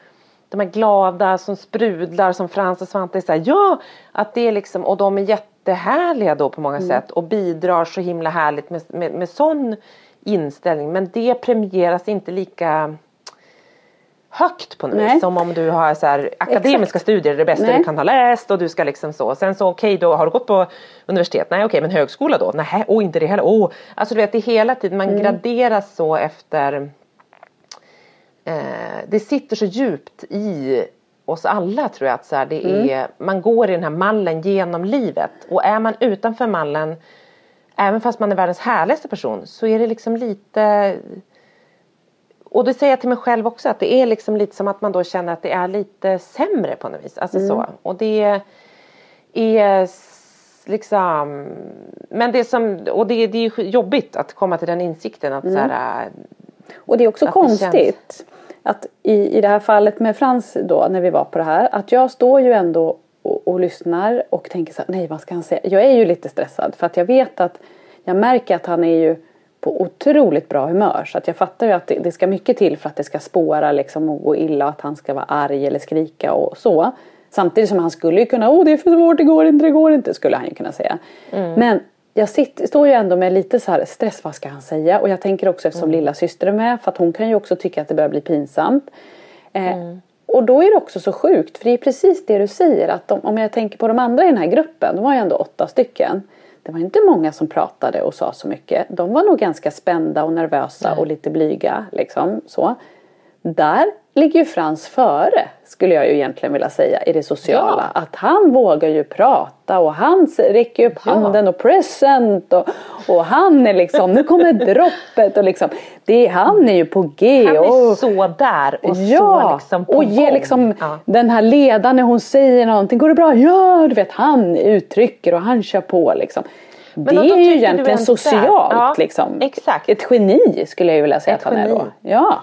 Speaker 1: De är glada som sprudlar som Frans och Svante är så här, ja att det är liksom och de är jättehärliga då på många sätt och bidrar så himla härligt med, med, med sån inställning men det premieras inte lika högt på något vis. Som om du har så här, akademiska
Speaker 2: Exakt.
Speaker 1: studier, det bästa
Speaker 2: Nej.
Speaker 1: du kan ha läst och du ska liksom så. Sen så okej då har du gått på universitet, nej okej men högskola då, nej och inte det heller. Oh. Alltså du vet det är hela tiden, man graderas så efter eh, Det sitter så djupt i oss alla tror jag att så här, det är, man går i den här mallen genom livet och är man utanför mallen Även fast man är världens härligaste person så är det liksom lite och det säger jag till mig själv också att det är liksom lite som att man då känner att det är lite sämre på något vis. Alltså så. Och det är liksom Men det som och det, det är jobbigt att komma till den insikten att så här,
Speaker 2: Och det är också
Speaker 1: Att
Speaker 2: konstigt att i, i det här fallet med Frans då när vi var på det här att jag står ju ändå och, och lyssnar och tänker så här, nej vad ska han säga? Jag är ju lite stressad för att jag vet att jag märker att han är ju på otroligt bra humör så att jag fattar ju att det, det ska mycket till för att det ska spåra liksom och gå illa och att han ska vara arg eller skrika och så. Samtidigt som han skulle ju kunna, åh det är för svårt, det går inte, det går inte, skulle han ju kunna säga. Men jag sitter, står ju ändå med lite så här stress, vad ska han säga? Och jag tänker också eftersom lilla syster är med, för att hon kan ju också tycka att det börjar bli pinsamt. Eh, Och då är det också så sjukt, för det är precis det du säger, att de, om jag tänker på de andra i den här gruppen, de var ju ändå åtta stycken. Det var inte många som pratade och sa så mycket. De var nog ganska spända och nervösa och lite blyga. Liksom, så. Där ligger ju Frans före, skulle jag ju egentligen vilja säga, i det sociala. Att han vågar ju prata och han räcker upp
Speaker 1: Ja.
Speaker 2: handen och present och, och han är liksom, nu kommer droppet och liksom, det, är- han är ju på G.
Speaker 1: han är
Speaker 2: och,
Speaker 1: så där och så
Speaker 2: Ja,
Speaker 1: liksom på
Speaker 2: och ge
Speaker 1: gång.
Speaker 2: liksom
Speaker 1: Ja.
Speaker 2: den här ledaren när hon säger någonting. Går det bra? Ja, du vet han uttrycker och han kör på liksom.
Speaker 1: Men
Speaker 2: det är ju egentligen socialt.
Speaker 1: Ja,
Speaker 2: liksom.
Speaker 1: exakt.
Speaker 2: Ett geni skulle jag ju vilja säga
Speaker 1: Ett
Speaker 2: att han är då.
Speaker 1: geni.
Speaker 2: Ja.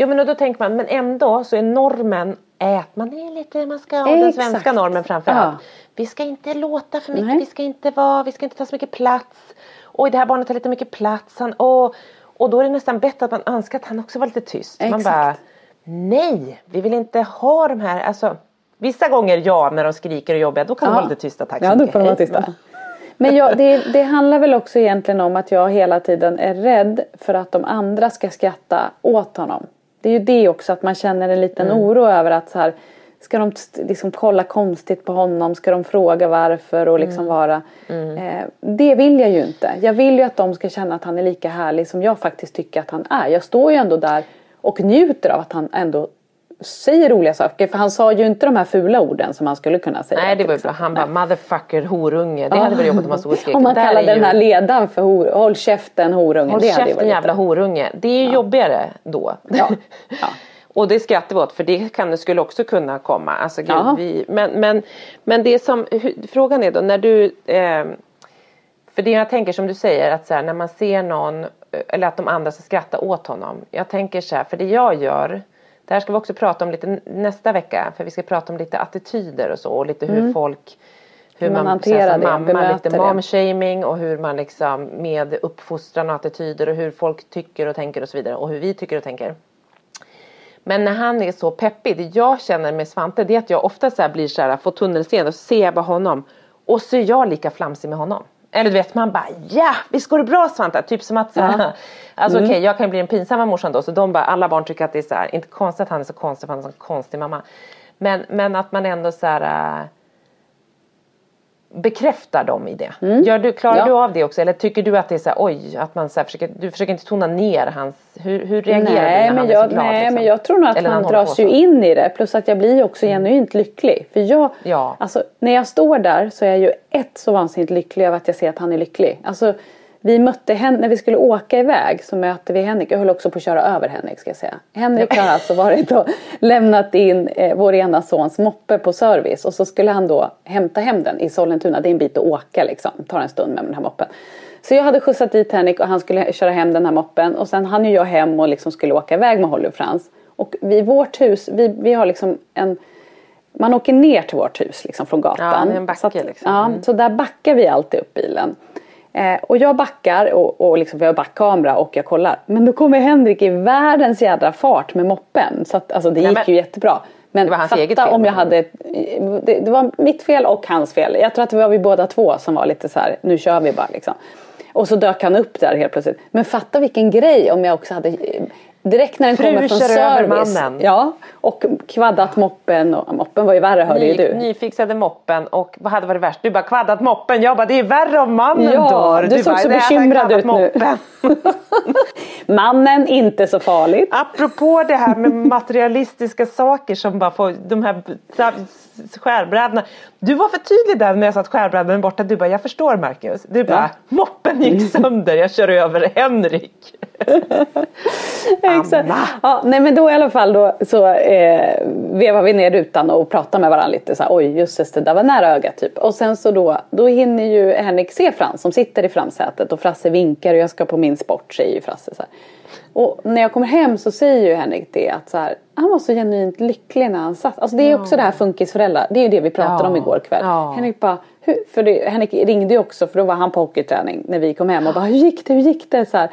Speaker 1: Ja men och då tänker man, men ändå så är normen att man är lite, man ska ha den svenska normen framför
Speaker 2: Ja.
Speaker 1: Vi ska inte låta för mycket,
Speaker 2: Nej.
Speaker 1: vi ska inte vara, vi ska inte ta så mycket plats. Oj det här barnet tar lite mycket plats. Han, åh. Och då är det nästan bättre att man önskar att han också var lite tyst. Man
Speaker 2: Exakt.
Speaker 1: bara, nej vi vill inte ha de här, alltså Vissa gånger ja, när de skriker och jobbar, då kan de vara lite tysta. Tack så
Speaker 2: Ja, då får de vara tysta. Men jag, det, det handlar väl också egentligen om att jag hela tiden är rädd för att de andra ska skratta åt honom. Det är ju det också att man känner en liten
Speaker 1: Mm.
Speaker 2: oro över att så här, ska de liksom kolla konstigt på honom? Ska de fråga varför och
Speaker 1: Mm.
Speaker 2: liksom vara... Eh, det vill jag ju inte. Jag vill ju att de ska känna att han är lika härlig som jag faktiskt tycker att han är. Jag står ju ändå där och njuter av att han ändå säger roliga saker. För han sa ju inte de här fula orden som man skulle kunna säga.
Speaker 1: Nej det var ju
Speaker 2: till
Speaker 1: bra. Han bara motherfucker horunge. Det hade varit jobbigt om man stod och skrek.
Speaker 2: Om man kallade
Speaker 1: ju-
Speaker 2: den här ledaren för hor, håll käften horunge.
Speaker 1: Håll
Speaker 2: det
Speaker 1: käften jävla horunge. Det är ju jobbigare då.
Speaker 2: Ja. Ja.
Speaker 1: Och det skrattar vi åt för det kan, skulle också kunna komma. Alltså, gud,
Speaker 2: Ja.
Speaker 1: vi, men, men, men det som, frågan är då när du eh, För det jag tänker som du säger att så här, när man ser någon eh, eller att de andra ska skratta åt honom. Jag tänker så här, för det jag gör det här ska vi också prata om lite nästa vecka för vi ska prata om lite attityder och så och lite hur folk hur,
Speaker 2: Mm. man
Speaker 1: man,
Speaker 2: hanterar det,
Speaker 1: mamma, lite mom-shaming och hur man liksom med uppfostran och attityder och hur folk tycker och tänker och så vidare och hur vi tycker och tänker. Men när han är så peppig, det jag känner med Svante det är att jag ofta så här blir så här, får tunnelseende och så ser jag bara honom och så är jag lika flamsig med honom. Eller du vet man bara ja visst går det bra Svante? Typ som att så här, alltså
Speaker 2: Mm.
Speaker 1: okej jag kan ju bli den pinsamma morsan då så de bara, alla barn tycker att det är så här, inte konstigt att han är så konstig för han är en så konstig mamma. Men, men att man ändå så här äh, bekräftar dem i det. Gör du, klarar
Speaker 2: Mm. Ja.
Speaker 1: du av det också eller tycker du att det är så här, oj att man så försöker, du försöker inte tona ner hans, hur, hur reagerar du
Speaker 2: Nej,
Speaker 1: när
Speaker 2: men
Speaker 1: han är
Speaker 2: jag,
Speaker 1: så glad?
Speaker 2: nej
Speaker 1: liksom?
Speaker 2: men jag tror nog att
Speaker 1: Eller
Speaker 2: man dras ju in i det. Plus att jag blir också genuint lycklig. För jag,
Speaker 1: Ja.
Speaker 2: alltså, när jag står där så är jag ju ett så vansinnigt lycklig av att jag ser att han är lycklig. Alltså, vi mötte Hen- när vi skulle åka iväg så mötte vi Henrik. Jag höll också på att köra över Henrik ska jag säga. Henrik har alltså varit och lämnat in eh, vår ena sons moppe på service. Och så skulle han då hämta hem den i Sollentuna. Det är en bit att åka liksom. Tar en stund med den här moppen. Så jag hade skjutsat dit Henrik och han skulle köra hem den här moppen. Och sen hann ju jag hem och liksom skulle åka iväg med Holly och Frans. Och vid vårt hus, vi, vi har liksom en man åker ner till vårt hus liksom från gatan.
Speaker 1: Ja, det är en backe
Speaker 2: så att,
Speaker 1: liksom.
Speaker 2: Ja,
Speaker 1: Mm.
Speaker 2: så där backar vi alltid upp bilen. Eh, och jag backar och, och liksom, vi har backkamera och jag kollar. Men då kommer Henrik i världens jädra fart med moppen. Så att, alltså, det
Speaker 1: Nej,
Speaker 2: gick
Speaker 1: men-
Speaker 2: ju jättebra. Men
Speaker 1: Det var hans
Speaker 2: fatta
Speaker 1: eget fel.
Speaker 2: om jag hade, det, det var mitt fel och hans fel. Jag tror att det var vi båda två som var lite så här, nu kör vi bara liksom. Och så dök han upp där helt plötsligt. Men fatta vilken grej om jag också hade Direkt när den kommer från
Speaker 1: kör över
Speaker 2: service.
Speaker 1: mannen.
Speaker 2: Ja, och kvaddat moppen. Och, moppen var ju värre hörde ju
Speaker 1: Ny,
Speaker 2: du.
Speaker 1: nyfixade moppen och vad hade varit värst? Du bara kvaddat moppen. Jag bara det är värre om mannen
Speaker 2: Ja,
Speaker 1: dör.
Speaker 2: du såg
Speaker 1: bara,
Speaker 2: så
Speaker 1: "Nej, han har
Speaker 2: bekymrad ut nu." Mannen, inte så farligt.
Speaker 1: Apropå det här med materialistiska saker som bara får de här skärbrädorna. Du var för tydlig där när jag sa att skärbrädan är borta. Du bara jag förstår Marcus. Du bara
Speaker 2: Ja.
Speaker 1: moppen gick sönder. Jag kör över Henrik.
Speaker 2: Exakt. Ja, nej men då i alla fall då så eh, vevar vi ner rutan och pratar med varandra lite så här, oj jösses det där var nära ögat typ. Och sen så då, då hinner ju Henrik se Frans som sitter i framsätet och Frasse vinkar och jag ska på min sport säger ju Frasse så här. Och när jag kommer hem så säger ju Henrik det att så här, han var så genuint lycklig när han satt. Alltså det är också det här funkisföräldrar, det är ju det vi pratade
Speaker 1: Ja.
Speaker 2: om igår kväll.
Speaker 1: Ja.
Speaker 2: Henrik bara, hur, för det, Henrik ringde ju också för då var han på hockeyträning när vi kom hem och bara hur gick det, hur gick det? Så här.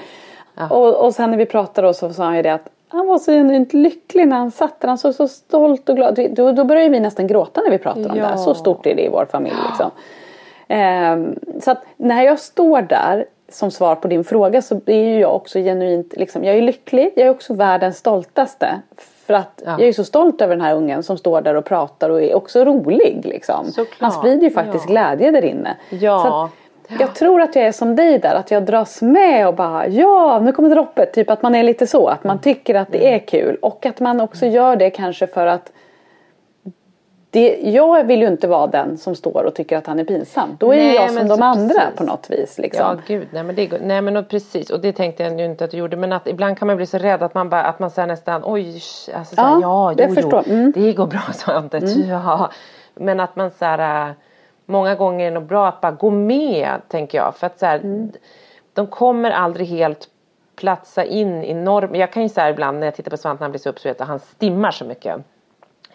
Speaker 2: Och, och sen när vi pratade då så sa han ju det att han var så genuint lycklig när han satt där. Han såg så stolt och glad Då, då började vi nästan gråta när vi pratade om det här. Så stort är det i vår familj. Liksom. Ehm, så att när jag står där som svar på din fråga så är ju jag också genuint, liksom, jag är lycklig. Jag är också världens stoltaste. För att
Speaker 1: Ja.
Speaker 2: jag är så stolt över den här ungen som står där och pratar och är också rolig. Liksom.
Speaker 1: Såklart.
Speaker 2: Han sprider ju faktiskt
Speaker 1: Ja.
Speaker 2: glädje där inne.
Speaker 1: Ja.
Speaker 2: Jag tror att jag är som dig där, att jag dras med och bara ja, nu kommer droppet. Typ att man är lite så, att man tycker att det är kul. Och att man också gör det kanske för att det, jag vill ju inte vara den som står och tycker att han är pinsam. Då är
Speaker 1: Nej,
Speaker 2: jag som de andra
Speaker 1: precis.
Speaker 2: på något vis. Liksom.
Speaker 1: Ja gud, nej men, det, nej, men och precis och det tänkte jag ju inte att du gjorde men att ibland kan man bli så rädd att man bara att man säger nästan oj, alltså här,
Speaker 2: Ja,
Speaker 1: ja, jo,
Speaker 2: förstår.
Speaker 1: jo,
Speaker 2: Mm.
Speaker 1: det går bra Svante, ja. Men att man så här, äh, många gånger är det nog bra att bara gå med tänker jag för att så här,
Speaker 2: Mm.
Speaker 1: de kommer aldrig helt platsa in i normen. Jag kan ju så här ibland när jag tittar på Svante när han blir så uppsvetad han stimmar så mycket.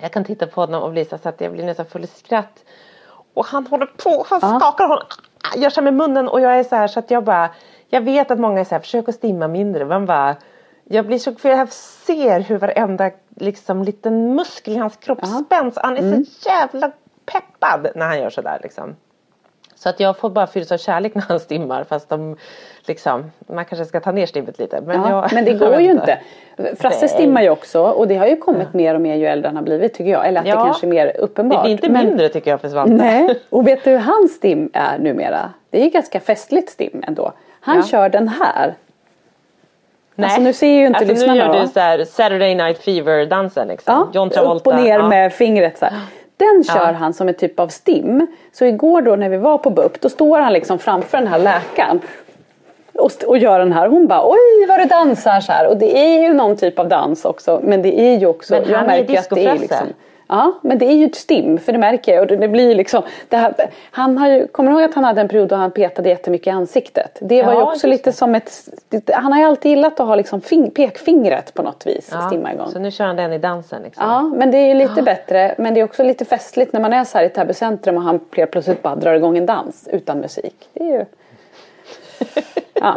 Speaker 1: Jag kan titta på honom och bli så att jag blir nästan full i skratt. Och han håller på, han
Speaker 2: Ja.
Speaker 1: skakar, han gör så här med munnen och jag är så här så att jag bara Jag vet att många är så här, försök att stimma mindre men bara Jag blir så, för jag ser hur varenda liksom liten muskel i hans kropp spänns. Han är så jävla peppad när han gör sådär liksom. Så att jag får bara fyllas av kärlek när han stimmar fast de liksom Man kanske ska ta ner stimmet lite. Men,
Speaker 2: Ja,
Speaker 1: jag,
Speaker 2: men det går ju inte. Frasse
Speaker 1: Nej.
Speaker 2: stimmar ju också och det har ju kommit mer och mer ju äldre han har blivit tycker jag. Eller att
Speaker 1: Ja.
Speaker 2: det kanske är mer
Speaker 1: Det
Speaker 2: uppenbart.
Speaker 1: blir inte
Speaker 2: Men-
Speaker 1: mindre tycker jag för Svante.
Speaker 2: Nej, och vet du hur hans stim är numera? Det är ju ganska festligt stim ändå. Han
Speaker 1: Ja.
Speaker 2: kör den här.
Speaker 1: Nej.
Speaker 2: Alltså nu ser ju inte
Speaker 1: alltså,
Speaker 2: lyssnarna
Speaker 1: Nu gör
Speaker 2: då.
Speaker 1: du så här Saturday Night Fever-dansen liksom.
Speaker 2: Ja,
Speaker 1: John Travolta.
Speaker 2: upp och ner
Speaker 1: ja.
Speaker 2: med fingret så här. Den kör han som en typ av stim. Så igår då när vi var på BUP då står han liksom framför den här läkaren. Och, och gör den här. Hon bara oj vad du dansar så här. Och det är ju någon typ av dans också. Men det är ju också.
Speaker 1: Men han är
Speaker 2: ju att det är liksom. Ja men det är ju ett stim för det märker jag. Och det, blir liksom. Det här, han har ju, kommer du ihåg att han hade en period då han petade jättemycket i ansiktet? Det var ju
Speaker 1: Ja,
Speaker 2: också
Speaker 1: just
Speaker 2: lite
Speaker 1: det.
Speaker 2: som ett. Han har ju alltid gillat att ha liksom fing, pekfingret på något vis. Stimma igång.
Speaker 1: Så nu kör han den i dansen liksom.
Speaker 2: Ja, men det är ju lite bättre. Men det är också lite festligt när man är så här i Täby centrum och han plötsligt bara drar igång en dans utan musik. Det är ju... Ja,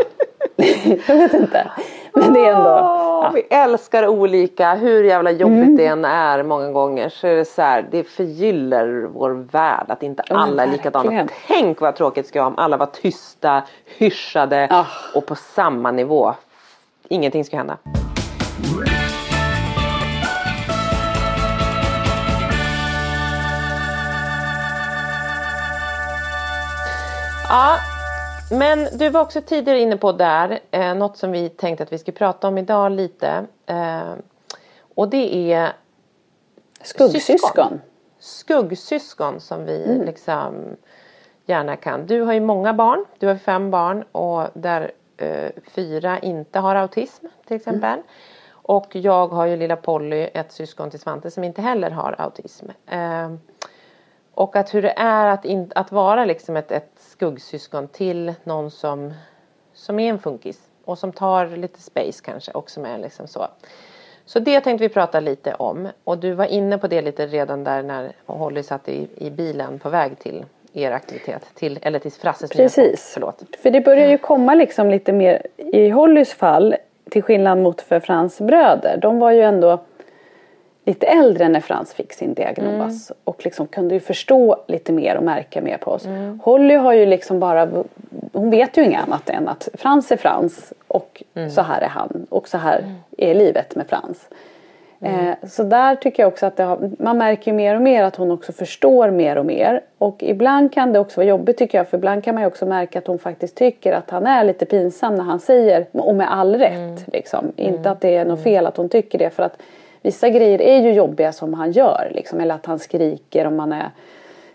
Speaker 2: jag vet inte. Men det är ändå... Ja.
Speaker 1: Vi älskar olika, hur jävla jobbigt
Speaker 2: Mm.
Speaker 1: det än är många gånger så är det så här, det förgyller vår värld att inte alla är likadana. Tänk vad tråkigt det ska vara om alla var tysta, hyschade
Speaker 2: Ah.
Speaker 1: och på samma nivå. Ingenting ska hända. Ja, men du var också tidigare inne på där, eh, något som vi tänkte att vi skulle prata om idag lite. Eh, och det är
Speaker 2: Skuggsyskon.
Speaker 1: skuggsyskon som vi liksom gärna kan. Du har ju många barn, du har fem barn och där eh, fyra inte har autism till exempel. Och jag har ju lilla Polly, ett syskon till Svante som inte heller har autism. Eh, och att hur det är att, in, att vara liksom ett, ett skuggsyskon till någon som, som är en funkis. Och som tar lite space kanske och som är liksom så. Så det tänkte vi prata lite om. Och du var inne på det lite redan där när Holly satt i, i bilen på väg till er aktivitet. Till, eller till Frasses.
Speaker 2: Precis.
Speaker 1: Förlåt.
Speaker 2: För det börjar ju komma liksom lite mer i Hollys fall. Till skillnad mot för Frans bröder. De var ju ändå lite äldre när Frans fick sin diagnos. Och liksom kunde ju förstå lite mer och märka mer på oss. Holly har ju liksom bara, hon vet ju inget annat än att Frans är Frans. Och så här är han. Och så här är livet med Frans. Eh, så där tycker jag också att har, man märker ju mer och mer att hon också förstår mer och mer. Och ibland kan det också vara jobbigt tycker jag. För ibland kan man ju också märka att hon faktiskt tycker att han är lite pinsam när han säger, och med all rätt. Liksom. Inte att det är något fel att hon tycker det. För att vissa grejer är ju jobbiga som han gör. Liksom. Eller att han skriker om man är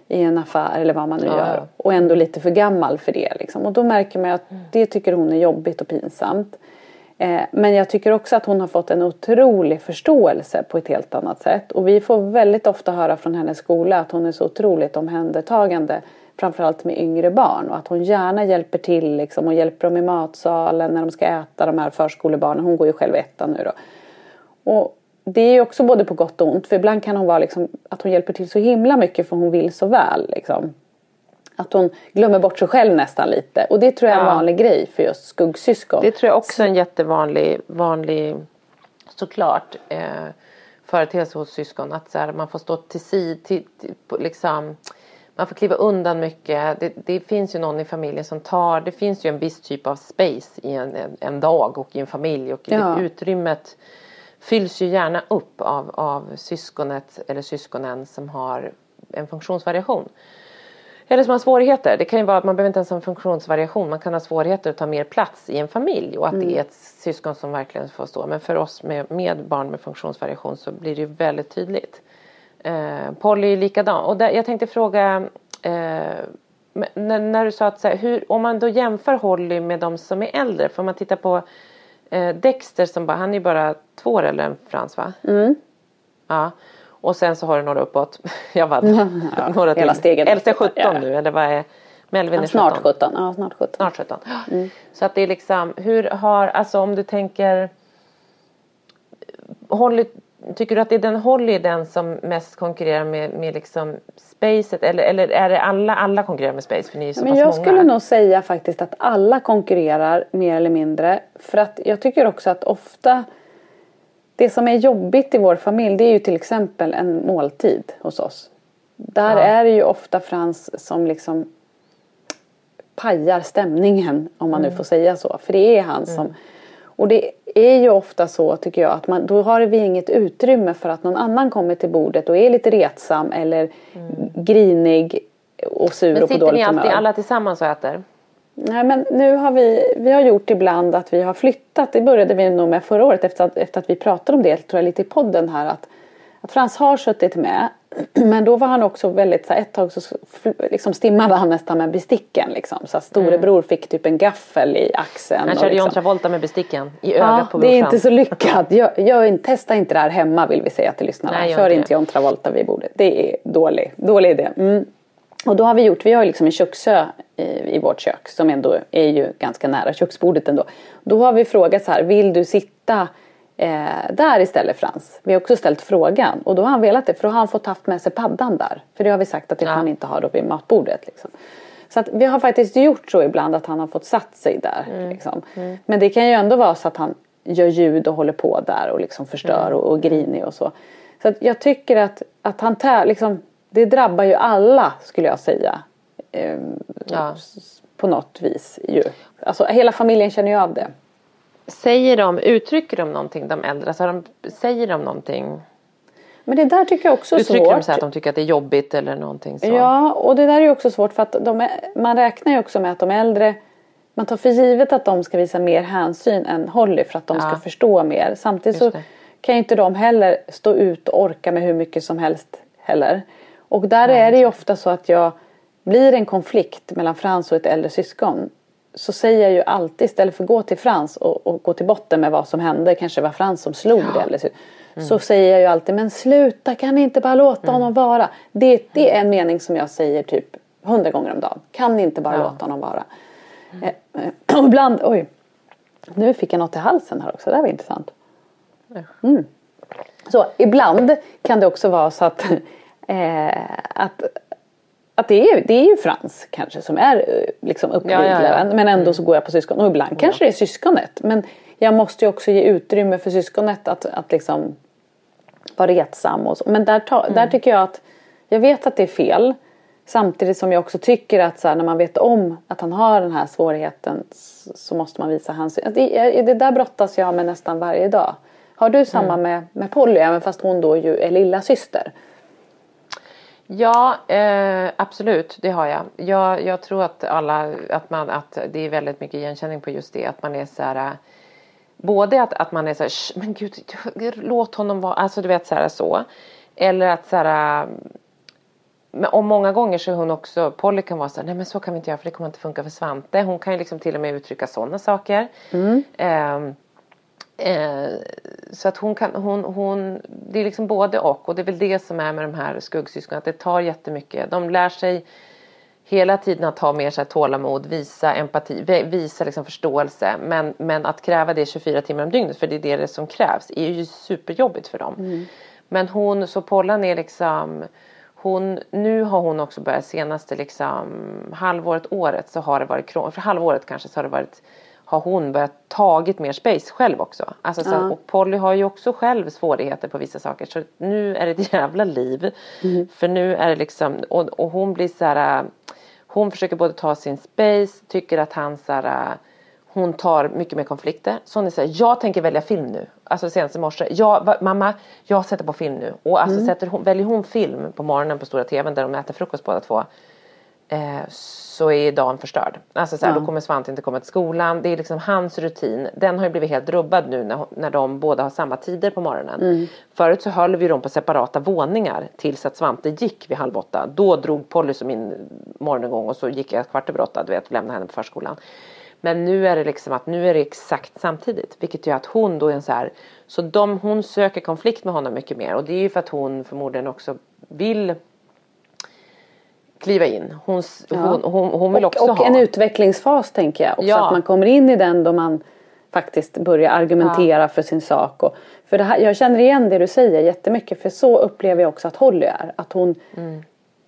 Speaker 2: i en affär eller vad man nu
Speaker 1: Ja.
Speaker 2: gör. Och ändå lite för gammal för det. Liksom. Och då märker man att det tycker hon är jobbigt och pinsamt. Eh, men jag tycker också att hon har fått en otrolig förståelse på ett helt annat sätt. Och vi får väldigt ofta höra från hennes skola att hon är så otroligt omhändertagande. Framförallt med yngre barn. Och att hon gärna hjälper till liksom, och hjälper dem i matsalen när de ska äta de här förskolebarnen. Hon går ju själv i ettan nu då. Och det är ju också både på gott och ont. För ibland kan hon vara liksom, att hon hjälper till så himla mycket för hon vill så väl. Liksom. Att hon glömmer bort sig själv nästan lite. Och det tror jag är en
Speaker 1: Ja.
Speaker 2: vanlig grej för just skuggsyskon.
Speaker 1: Det tror jag också är en jättevanlig, vanlig, såklart, eh, företeelse hos syskon. Att så här, man får stå till sid, till, till, på, liksom, man får kliva undan mycket. Det, det finns ju någon i familjen som tar, det finns ju en viss typ av space i en, en, en dag och i en familj. Och
Speaker 2: Ja.
Speaker 1: utrymmet fylls ju gärna upp av, av syskonet eller syskonen som har en funktionsvariation. Eller som har svårigheter. Det kan ju vara att man behöver inte ens ha en funktionsvariation. Man kan ha svårigheter att ta mer plats i en familj. Och att det är ett syskon som verkligen får stå. Men för oss med, med barn med funktionsvariation så blir det ju väldigt tydligt. Eh, Polly är likadan. Och där, jag tänkte fråga. Eh, när, när du sa att så här, hur, om man då jämför Holly med de som är äldre. Får man titta på eh, Dexter som bara, han är bara två år äldre än Frans va? Ja. Och sen så har du några uppåt. Jag var
Speaker 2: Ja,
Speaker 1: några
Speaker 2: hela stegen
Speaker 1: Elsa är
Speaker 2: uppåt,
Speaker 1: 17
Speaker 2: ja.
Speaker 1: nu eller vad är Melvin är
Speaker 2: snart
Speaker 1: 17.
Speaker 2: 17. Ja, snart 17.
Speaker 1: Snart 17. Så att det är liksom hur har alltså om du tänker Holly, tycker du att det är den Holly den som mest konkurrerar med, med liksom spacet eller, eller är det alla, alla konkurrerar med space för ni är så
Speaker 2: Men jag
Speaker 1: många?
Speaker 2: skulle nog säga faktiskt att alla konkurrerar mer eller mindre. För att jag tycker också att ofta det som är jobbigt i vår familj det är ju till exempel en måltid hos oss. Där
Speaker 1: Ja.
Speaker 2: är det ju ofta Frans som liksom pajar stämningen om man
Speaker 1: Mm.
Speaker 2: nu får säga så. För det är han som och det är ju ofta så tycker jag att man, då har vi inget utrymme för att någon annan kommer till bordet och är lite retsam eller grinig och sur
Speaker 1: Mm. Men
Speaker 2: och på
Speaker 1: sitter
Speaker 2: dåligt
Speaker 1: ni alltid
Speaker 2: humör.
Speaker 1: alla tillsammans och äter?
Speaker 2: Nej men nu har vi, vi har gjort ibland att vi har flyttat. Det började vi nog med förra året efter att, efter att vi pratade om det tror jag lite i podden här. Att, att Frans har suttit med. Men då var han också väldigt, så här, ett tag så liksom stimmade han nästan med besticken. Liksom. Så storebror fick typ en gaffel i axeln.
Speaker 1: Han körde
Speaker 2: liksom.
Speaker 1: John Travolta med besticken i ögat
Speaker 2: Ja,
Speaker 1: på
Speaker 2: det är
Speaker 1: brorsan.
Speaker 2: inte så lyckat. Gör, gör, inte- testa inte det här hemma vill vi säga till lyssnarna.
Speaker 1: Nej,
Speaker 2: Kör
Speaker 1: inte
Speaker 2: inte
Speaker 1: det.
Speaker 2: John Travolta vid bordet. Det är dålig, dålig idé. Mm. Och då har vi gjort, vi har liksom en köksö i, i vårt kök som ändå är ju ganska nära köksbordet ändå. Då har vi frågat så här, vill du sitta eh, där istället Frans? Vi har också ställt frågan och då har han velat det för då har han fått haft med sig paddan där. För det har vi sagt att det
Speaker 1: Ja.
Speaker 2: han inte ha då vid matbordet. Liksom. Så att vi har faktiskt gjort så ibland att han har fått satt sig där. Liksom. Men det kan ju ändå vara så att han gör ljud och håller på där och liksom förstör och, och grinig och så. Så att jag tycker att, att han tä- liksom, det drabbar ju alla skulle jag säga. Ehm,
Speaker 1: Ja.
Speaker 2: På något vis ju. Alltså hela familjen känner ju av det.
Speaker 1: Säger de, uttrycker de någonting de äldre? Alltså, de, säger de någonting?
Speaker 2: Men det där tycker jag också är
Speaker 1: Uttrycker
Speaker 2: svårt.
Speaker 1: de så att de tycker att det är jobbigt eller någonting så?
Speaker 2: Ja, och det där är ju också svårt för att de man räknar ju också med att de äldre man tar för givet att de ska visa mer hänsyn än Holly för att de
Speaker 1: Ja.
Speaker 2: ska förstå mer. Samtidigt så kan ju inte de heller stå ut och orka med hur mycket som helst heller. Och där är det ju ofta så att jag blir en konflikt mellan Frans och ett äldre syskon så säger jag ju alltid istället för att gå till Frans och, och gå till botten med vad som hände, kanske var Frans som slog det eller så, så säger jag ju alltid men sluta kan ni inte bara låta honom vara. Det, det är en mening som jag säger typ hundra gånger om dagen. Kan ni inte bara
Speaker 1: Ja.
Speaker 2: låta honom vara. Eh, eh, Och ibland, oj. Nu fick jag något i halsen här också, det här var intressant. Mm. Så ibland kan det också vara så att, eh, att, att det, är, det är ju Frans kanske som är eh, liksom uppvigglaren.
Speaker 1: Ja, ja, ja.
Speaker 2: Men ändå så går jag på syskon. Och ibland kanske det är syskonet. Men jag måste ju också ge utrymme för syskonet att, att liksom vara retsam och så. Men där, ta, där tycker jag att jag vet att det är fel. Samtidigt som jag också tycker att så här, när man vet om att han har den här svårigheten så, måste man visa hänsyn. Det, det där brottas jag med nästan varje dag. Har du samma med, med Polly även fast hon då ju är lilla syster?
Speaker 1: Ja, eh, absolut, det har jag. jag. Jag tror att alla, att, man, att det är väldigt mycket igenkänning på just det. Att man är så här, eh, både att, att man är så här, "Shh, men gud, låt honom vara, alltså du vet så här så. Eller att så här, eh, men och många gånger så är hon också, Polly kan vara så här, nej men så kan vi inte göra för det kommer inte funka för Svante. Hon kan ju liksom till och med uttrycka sådana saker. Ehm, Eh, så att hon kan, hon, hon, det är liksom både och och det är väl det som är med de här skuggsyskonen att det tar jättemycket. De lär sig hela tiden att ha mer så här tålamod, visa empati, vi- visa liksom förståelse. Men, men att kräva det 24 timmar om dygnet, för det är det som krävs, är ju superjobbigt för dem. Men hon, så Pollan är liksom hon, nu har hon också börjat senaste liksom halvåret, året så har det varit. För halvåret kanske så har det varit har hon börjat tagit mer space själv också. Alltså, så,
Speaker 2: Ja.
Speaker 1: Och Polly har ju också själv svårigheter på vissa saker. Så nu är det ett jävla liv. För nu är det liksom, och, och hon blir så här. Hon försöker både ta sin space, tycker att han så här. Hon tar mycket mer konflikter. Så hon är så här, jag tänker välja film nu. Alltså senast i morse, jag, mamma, jag sätter på film nu. Och alltså sätter hon, väljer hon film på morgonen på stora tvn där de äter frukost båda två eh, så är dagen förstörd. Alltså så här,
Speaker 2: Ja.
Speaker 1: då kommer Svante inte komma till skolan. Det är liksom hans rutin. Den har ju blivit helt rubbad nu när, när de båda har samma tider på morgonen.
Speaker 2: Mm.
Speaker 1: Förut så höll vi dem på separata våningar tills att Svante gick vid halv åtta. Då drog Polly som min morgongång och så gick jag kvart över åtta, du vet, lämnade henne på förskolan. Men nu är det liksom att nu är det exakt samtidigt. Vilket gör att hon då är en så här. Så de, hon söker konflikt med honom mycket mer. Och det är ju för att hon förmodligen också vill kliva in. Hon,
Speaker 2: Ja.
Speaker 1: hon, hon, hon vill
Speaker 2: och,
Speaker 1: också
Speaker 2: och
Speaker 1: ha.
Speaker 2: en utvecklingsfas tänker jag också.
Speaker 1: Ja.
Speaker 2: Att man kommer in i den då man faktiskt börjar argumentera för sin sak. Och, för det här, jag känner igen det du säger jättemycket. För så upplever jag också att Holly är. Att hon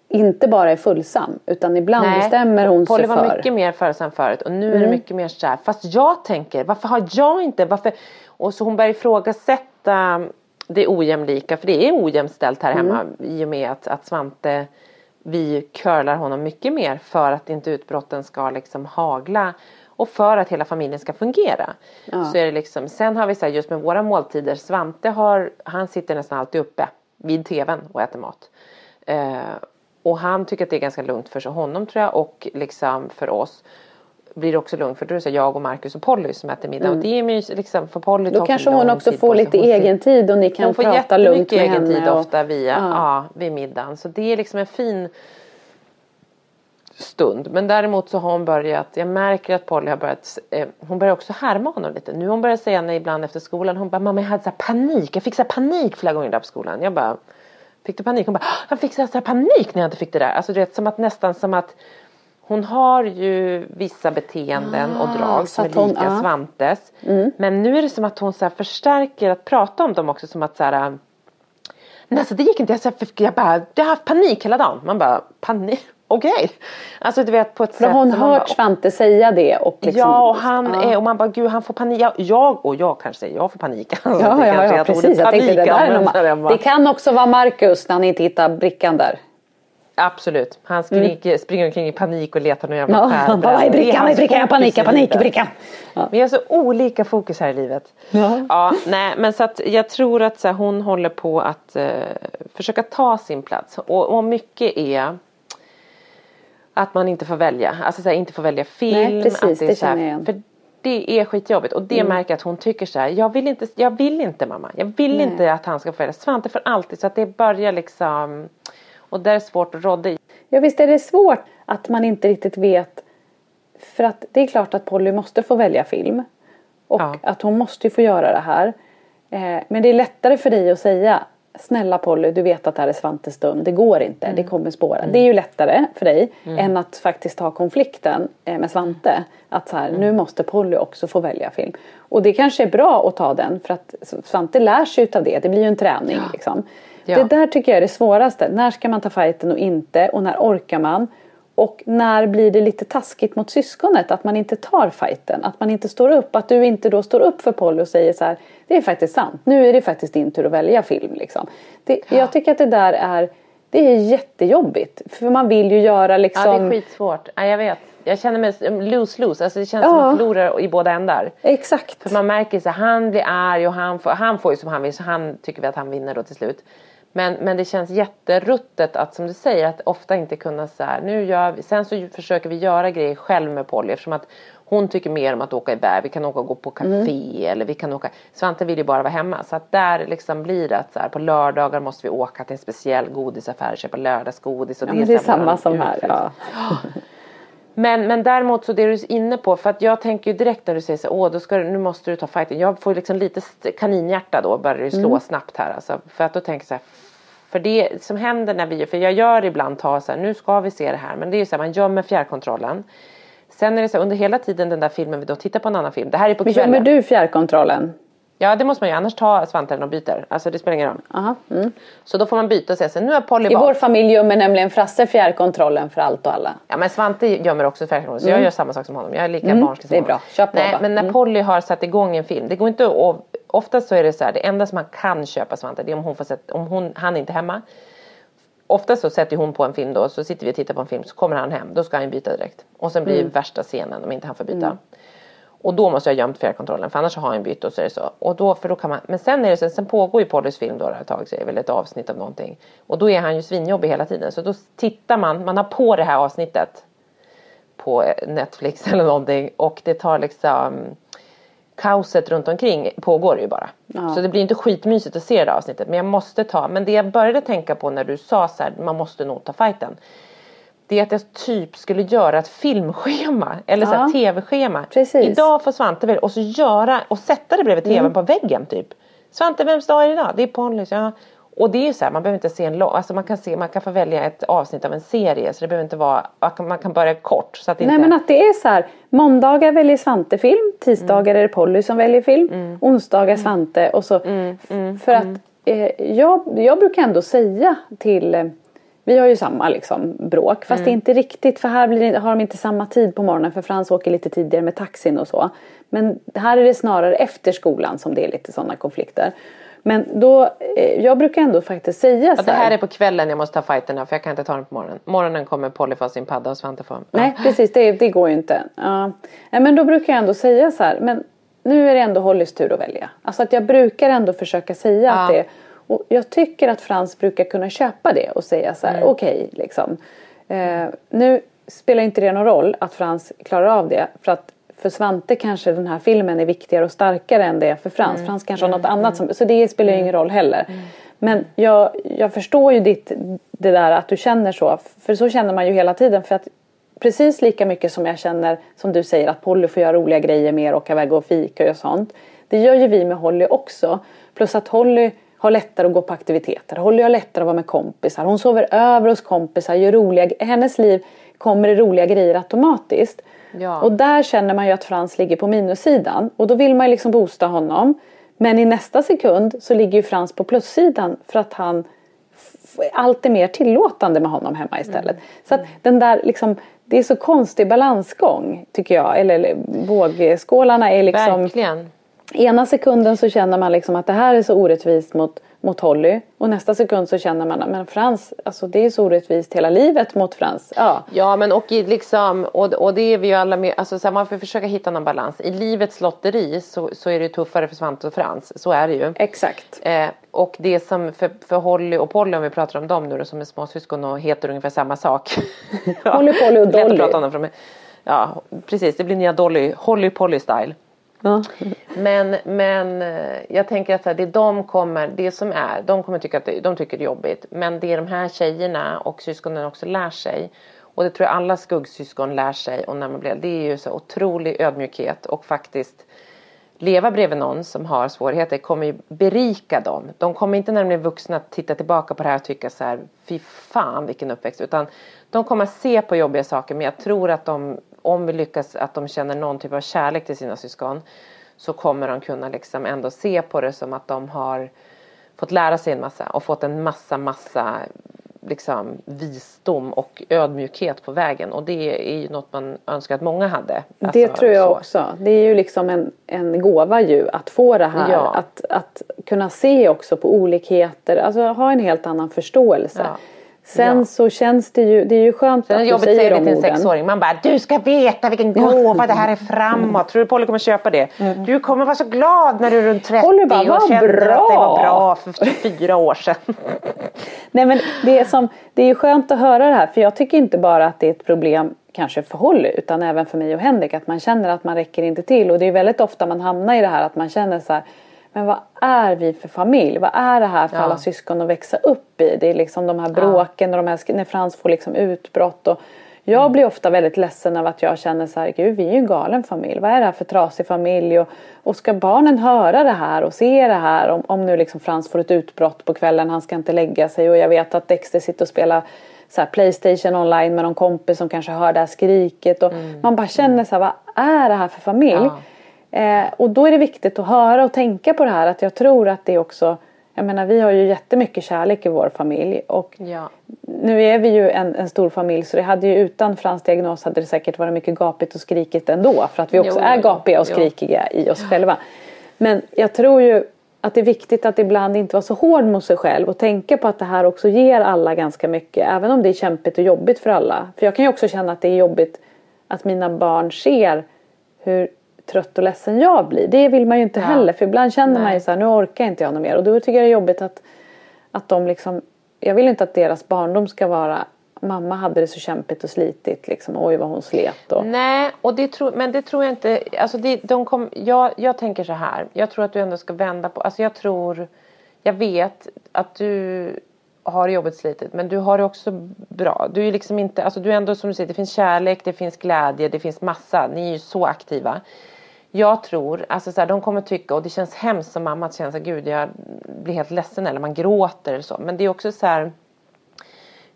Speaker 2: inte bara är fullsam. Utan ibland
Speaker 1: Nej,
Speaker 2: bestämmer hon
Speaker 1: Polly
Speaker 2: sig
Speaker 1: var
Speaker 2: för. Mm.
Speaker 1: mycket mer följsam förut och nu är det mycket mer så här. Fast jag tänker, varför har jag inte, varför? Och så hon börjar ifrågasätta det ojämlika. För det är ojämställt här hemma
Speaker 2: Mm.
Speaker 1: i och med att, att Svante vi curlar honom mycket mer för att inte utbrotten ska liksom hagla och för att hela familjen ska fungera.
Speaker 2: Ja.
Speaker 1: Så är det liksom, sen har vi så här, just med våra måltider, Svante har, han sitter nästan alltid uppe vid tvn och äter mat. Eh, och han tycker att det är ganska lugnt för honom tror jag och liksom för oss. Blir det också lugnt för då är det så jag och Marcus och Polly som äter middag och det är mysigt liksom för Polly
Speaker 2: Mm. Då kanske hon också får lite
Speaker 1: Hon
Speaker 2: egen tid och ni kan
Speaker 1: hon får
Speaker 2: prata lugnt
Speaker 1: jättemycket
Speaker 2: med
Speaker 1: egen
Speaker 2: henne.
Speaker 1: tid
Speaker 2: och-
Speaker 1: ofta via,
Speaker 2: Ja.
Speaker 1: ja. vid middagen. Så det är liksom en fin stund. Men däremot så har hon börjat, jag märker att Polly har börjat, eh, hon börjar också härma honom lite. Nu har hon börjat säga när ibland efter skolan, hon bara mamma jag hade så panik, jag fick så panik flera gånger där på skolan. Jag bara, fick du panik? Hon bara, jag fick så panik när jag inte fick det där. Alltså du vet som att nästan som att hon har ju vissa beteenden och
Speaker 2: Ah,
Speaker 1: drag
Speaker 2: så
Speaker 1: som är
Speaker 2: hon-
Speaker 1: lika.
Speaker 2: Mm.
Speaker 1: Svantes. Men nu är det som att hon så förstärker att prata om dem också som att så här Nej, alltså det gick inte. Jag, så här, jag bara, jag har haft panik hela dagen. Man bara, panik? Okej. Alltså du vet på ett
Speaker 2: För
Speaker 1: sätt.
Speaker 2: har hon
Speaker 1: man
Speaker 2: hört
Speaker 1: bara,
Speaker 2: Svante säga det och liksom,
Speaker 1: Ja och han
Speaker 2: ja.
Speaker 1: är och man bara gud han får panik. Jag, och jag kanske säger jag får panik. Alltså,
Speaker 2: Ja, ja, ja precis. Jag tänkte det där
Speaker 1: bara.
Speaker 2: Det kan också vara Marcus när han inte hittar brickan där.
Speaker 1: Absolut. Han skriker, springer omkring i panik och letar någon jävla
Speaker 2: Mm. Ja, han bara,
Speaker 1: skärbräda.
Speaker 2: vad är
Speaker 1: Det
Speaker 2: brickan, vad är brickan, panik,
Speaker 1: livet.
Speaker 2: brickan. Ja.
Speaker 1: Vi har så olika fokus här i livet.
Speaker 2: Ja.
Speaker 1: Ja, nej, men så att jag tror att så här, hon håller på att eh, försöka ta sin plats. Och, och mycket är att man inte får välja. Alltså så här, inte får välja film.
Speaker 2: Nej, precis,
Speaker 1: att är
Speaker 2: det
Speaker 1: så här,
Speaker 2: känner jag. Mm.
Speaker 1: För det är skitjobbigt och det märker jag att hon tycker så här. Jag vill inte, jag vill inte mamma. Jag vill
Speaker 2: Nej.
Speaker 1: inte att han ska få välja. Svante för alltid. Så att det börjar liksom. Och där är svårt att råda i.
Speaker 2: Ja visst är det svårt att man inte riktigt vet. För att det är klart att Polly måste få välja film. Och
Speaker 1: Ja.
Speaker 2: att hon måste ju få göra det här. Eh, men det är lättare för dig att säga Snälla Polly, du vet att det här är Svantes stund. Det går inte,
Speaker 1: Mm.
Speaker 2: det kommer spåra. Det är ju lättare för dig än att faktiskt ha konflikten eh, med Svante. Att så här,
Speaker 1: Mm.
Speaker 2: nu måste Polly också få välja film. Och det kanske är bra att ta den för att Svante lär sig utav det. Det blir ju en träning liksom.
Speaker 1: Ja.
Speaker 2: Det där tycker jag är det svåraste. När ska man ta fighten och inte? Och när orkar man? Och när blir det lite taskigt mot syskonet att man inte tar fighten? Att man inte står upp? Att du inte då står upp för Polly och säger så här. Det är faktiskt sant. Nu är det faktiskt din tur att välja film. Liksom. Det, Jag tycker att det där är det är jättejobbigt. För man vill ju göra liksom.
Speaker 1: Ja det är skitsvårt. Ja, jag vet. Jag känner mig lose-lose. Alltså det känns
Speaker 2: Ja.
Speaker 1: som att förlora i båda ändar.
Speaker 2: Exakt.
Speaker 1: För man märker så han blir arg och han får, han får ju som han vill så han tycker vi att han vinner då till slut. Men, men det känns jätteruttet att som du säger att ofta inte kunna så här, nu gör vi, sen så försöker vi göra grejer själv med Polly eftersom att hon tycker mer om att åka iväg. Vi kan åka och gå på café eller vi kan åka. Svante vill ju bara vara hemma så att där liksom blir det att så här, på lördagar måste vi åka till en speciell godisaffär och köpa lördagsgodis. Och
Speaker 2: Ja, det är
Speaker 1: så här
Speaker 2: samma som här. Ja.
Speaker 1: Men, men däremot så det du är inne på, för att jag tänker ju direkt när du säger så åh då ska du, nu måste du ta fighten. Jag får liksom lite kaninhjärta då, börjar det slå snabbt här alltså. För att då tänker jag så här, för det som händer när vi, för jag gör ibland ta så här, nu ska vi se det här. Men det är ju så här, man gömmer fjärrkontrollen. Sen är det så här, under hela tiden den där filmen vi då tittar på en annan film. Det här är på
Speaker 2: Men
Speaker 1: kvällen.
Speaker 2: gömmer du fjärrkontrollen?
Speaker 1: Ja det måste man ju, annars tar Svante den och byter. Alltså det spelar ingen roll.
Speaker 2: Aha. Mm.
Speaker 1: Så då får man byta och säga så nu har Polly
Speaker 2: I vår familj gömmer nämligen Frasse fjärrkontrollen för allt och alla.
Speaker 1: Ja men Svante gömmer också fjärrkontrollen så jag gör samma sak som honom. Jag är lika barnslig som
Speaker 2: Mm. det är
Speaker 1: honom.
Speaker 2: bra. Kör på
Speaker 1: Nej
Speaker 2: bara.
Speaker 1: men när
Speaker 2: Mm.
Speaker 1: Polly har satt igång en film. Det går inte att, oftast så är det så här. Det enda som man kan köpa Svante det är om hon får sätta, om hon, han är inte är hemma. Oftast så sätter hon på en film då så sitter vi och tittar på en film så kommer han hem. Då ska han byta direkt. Och sen blir
Speaker 2: Mm.
Speaker 1: värsta scenen om inte han får byta. Och då måste jag ha gömt fjärrkontrollen för annars har han bytt och så är det så. Och då, för då kan man, men sen är det så, sen pågår ju Pollys film då ett tag så är det väl ett avsnitt av någonting. Och då är han ju svinjobbig hela tiden så då tittar man, man har på det här avsnittet på Netflix eller någonting och det tar liksom kaoset runt omkring pågår ju bara. Så det blir inte skitmysigt att se det avsnittet men jag måste ta, men det jag började tänka på när du sa så här, man måste nog ta fighten. Det är att jag typ skulle göra ett filmschema eller så
Speaker 2: Ja.
Speaker 1: tv-schema.
Speaker 2: Mm.
Speaker 1: Idag får Svante välja och så göra och sätta det bredvid tvn på väggen typ. Svante vems dag är det idag? Det är Ponnys, ja. Och det är ju så här, man behöver inte se en lång, alltså man kan se, man kan få välja ett avsnitt av en serie så det behöver inte vara, man kan, börja kort så att det
Speaker 2: Nej
Speaker 1: inte
Speaker 2: men att det är så här. Måndagar väljer Svante film. Tisdagar är det Polly som väljer film. Onsdagar Svante. Och så. F- För att eh, jag, jag brukar ändå säga till eh, vi har ju samma liksom, bråk fast inte riktigt för här det, har de inte samma tid på morgonen för Frans åker lite tidigare med taxin och så. Men här är det snarare efter skolan som det är lite sådana konflikter. Men då, eh, jag brukar ändå faktiskt säga
Speaker 1: Ja,
Speaker 2: så
Speaker 1: det här är på kvällen jag måste ta fighterna för jag kan inte ta den på morgonen. Morgonen kommer Polly få sin padda och Svante får. Ja.
Speaker 2: Nej precis, det, det går ju inte. Ja. Nej, men då brukar jag ändå säga så här, men nu är det ändå Hollys tur att välja. Alltså att jag brukar ändå försöka säga att det och jag tycker att Frans brukar kunna köpa det och säga så här, okej liksom. Eh, nu spelar inte det någon roll att Frans klarar av det. För att för Svante kanske den här filmen är viktigare och starkare än det är för Frans.
Speaker 1: Mm.
Speaker 2: Frans kanske har något annat som, så det spelar ju ingen roll heller. Men jag, jag förstår ju ditt, det där att du känner så. För så känner man ju hela tiden. För att precis lika mycket som jag känner som du säger att Polly får göra roliga grejer mer, åka iväg och fika och sånt. Det gör ju vi med Holly också. Plus att Holly har lättare att gå på aktiviteter. Holly har lättare att vara med kompisar. Hon sover över hos kompisar, gör roliga Hennes liv kommer det roliga grejer automatiskt.
Speaker 1: Ja.
Speaker 2: Och där känner man ju att Frans ligger på minussidan. Och då vill man ju liksom boosta honom. Men i nästa sekund så ligger ju Frans på plussidan för att han allt är mer tillåtande med honom hemma istället. Så att den där liksom, det är så konstig balansgång tycker jag. Eller, eller vågskålarna är liksom
Speaker 1: Verkligen.
Speaker 2: Ena sekunden så känner man liksom att det här är så orättvist mot, mot Holly. Och nästa sekund så känner man att Frans, alltså det är så orättvist hela livet mot Frans. Ja,
Speaker 1: Ja men och liksom, och, och det är vi ju alla med, alltså så här, man får försöka hitta någon balans. I livets lotteri så, så är det tuffare för Svante och Frans, så är det ju.
Speaker 2: exakt.
Speaker 1: Eh, och det som för, för Holly och Polly om vi pratar om dem nu då som är småsyskon och heter ungefär samma sak.
Speaker 2: Holly, Polly och
Speaker 1: Lätt att
Speaker 2: Dolly.
Speaker 1: prata om dem från mig. Ja precis det blir nya Dolly, Holly Polly style.
Speaker 2: Ja.
Speaker 1: Men, men eh, jag tänker att det de kommer, det som är, de kommer tycka att det, de tycker det är jobbigt. Men det de här tjejerna och syskonen också lär sig. Och det tror jag alla skuggsyskon lär sig och när man blir, det är ju så otrolig ödmjukhet och faktiskt leva bredvid någon som har svårigheter kommer ju berika dem. De kommer inte när de är vuxna titta tillbaka på det här och tycka så här, fy fan vilken uppväxt. Utan de kommer se på jobbiga saker men jag tror att de, om vi lyckas att de känner någon typ av kärlek till sina syskon så kommer de kunna liksom ändå se på det som att de har fått lära sig en massa och fått en massa, massa liksom visdom och ödmjukhet på vägen och det är ju något man önskar att många hade.
Speaker 2: Det
Speaker 1: Alltså,
Speaker 2: tror jag
Speaker 1: så.
Speaker 2: också. Det är ju liksom en, en gåva ju att få det här.
Speaker 1: Ja.
Speaker 2: Att, att kunna se också på olikheter. Alltså ha en helt annan förståelse.
Speaker 1: Ja.
Speaker 2: Sen
Speaker 1: Ja.
Speaker 2: så känns det ju, det är ju skönt
Speaker 1: Sen
Speaker 2: att du säger de
Speaker 1: till en
Speaker 2: orden.
Speaker 1: sexåring. Man bara, du ska veta vilken gåva det här är framåt. Tror du Polly kommer köpa det? Du kommer vara så glad när du är runt 30
Speaker 2: Polly bara,
Speaker 1: och
Speaker 2: "Vad
Speaker 1: känner att det var
Speaker 2: bra."
Speaker 1: bra för 24 år sedan.
Speaker 2: Nej men det är, som, det är ju skönt att höra det här för jag tycker inte bara att det är ett problem kanske för Holly utan även för mig och Henrik att man känner att man räcker inte till och det är väldigt ofta man hamnar i det här att man känner så här men vad är vi för familj? Vad är det här för
Speaker 1: Ja.
Speaker 2: alla syskon att växa upp i? Det är liksom de här bråken och de här, när Frans får liksom utbrott och jag
Speaker 1: Mm.
Speaker 2: blir ofta väldigt ledsen av att jag känner så här, gud vi är ju en galen familj. Vad är det här för trasig familj? Och, och ska barnen höra det här och se det här? Om, om nu liksom Frans får ett utbrott på kvällen, han ska inte lägga sig och jag vet att Dexter sitter och spelar så Playstation online med någon kompis som kanske hör det här skriket. Och Man bara känner så här, vad är det här för familj?
Speaker 1: Mm. Ja.
Speaker 2: Eh, och då är det viktigt att höra och tänka på det här att jag tror att det också jag menar vi har ju jättemycket kärlek i vår familj och
Speaker 1: Ja.
Speaker 2: nu är vi ju en, en stor familj så det hade ju utan Frans diagnos hade det säkert varit mycket gapigt och skrikigt ändå för att vi också
Speaker 1: Jo,
Speaker 2: är gapiga och
Speaker 1: jo.
Speaker 2: skrikiga i oss själva. Men jag tror ju att det är viktigt att ibland inte vara så hård mot sig själv och tänka på att det här också ger alla ganska mycket även om det är kämpigt och jobbigt för alla. För jag kan ju också känna att det är jobbigt att mina barn ser hur trött och ledsen jag blir. Det vill man ju inte
Speaker 1: Ja.
Speaker 2: heller för ibland känner man
Speaker 1: Nej.
Speaker 2: ju så här nu orkar inte jag något mer och då tycker jag det är jobbigt att, att de liksom jag vill inte att deras barndom ska vara mamma hade det så kämpigt och slitigt liksom oj vad hon slet och
Speaker 1: Nej, och det tror, men det tror jag inte. Alltså det, de kom, jag, jag tänker så här. Jag tror att du ändå ska vända på. Alltså jag tror. Jag vet att du har jobbet slitigt. Men du har det också bra. Du är liksom inte. Alltså du är ändå som du säger. Det finns kärlek. Det finns glädje. Det finns massa. Ni är ju så aktiva. Jag tror, alltså så här, de kommer tycka och det känns hemskt som mamma att känna här, gud jag blir helt ledsen eller man gråter eller så. Men det är också så här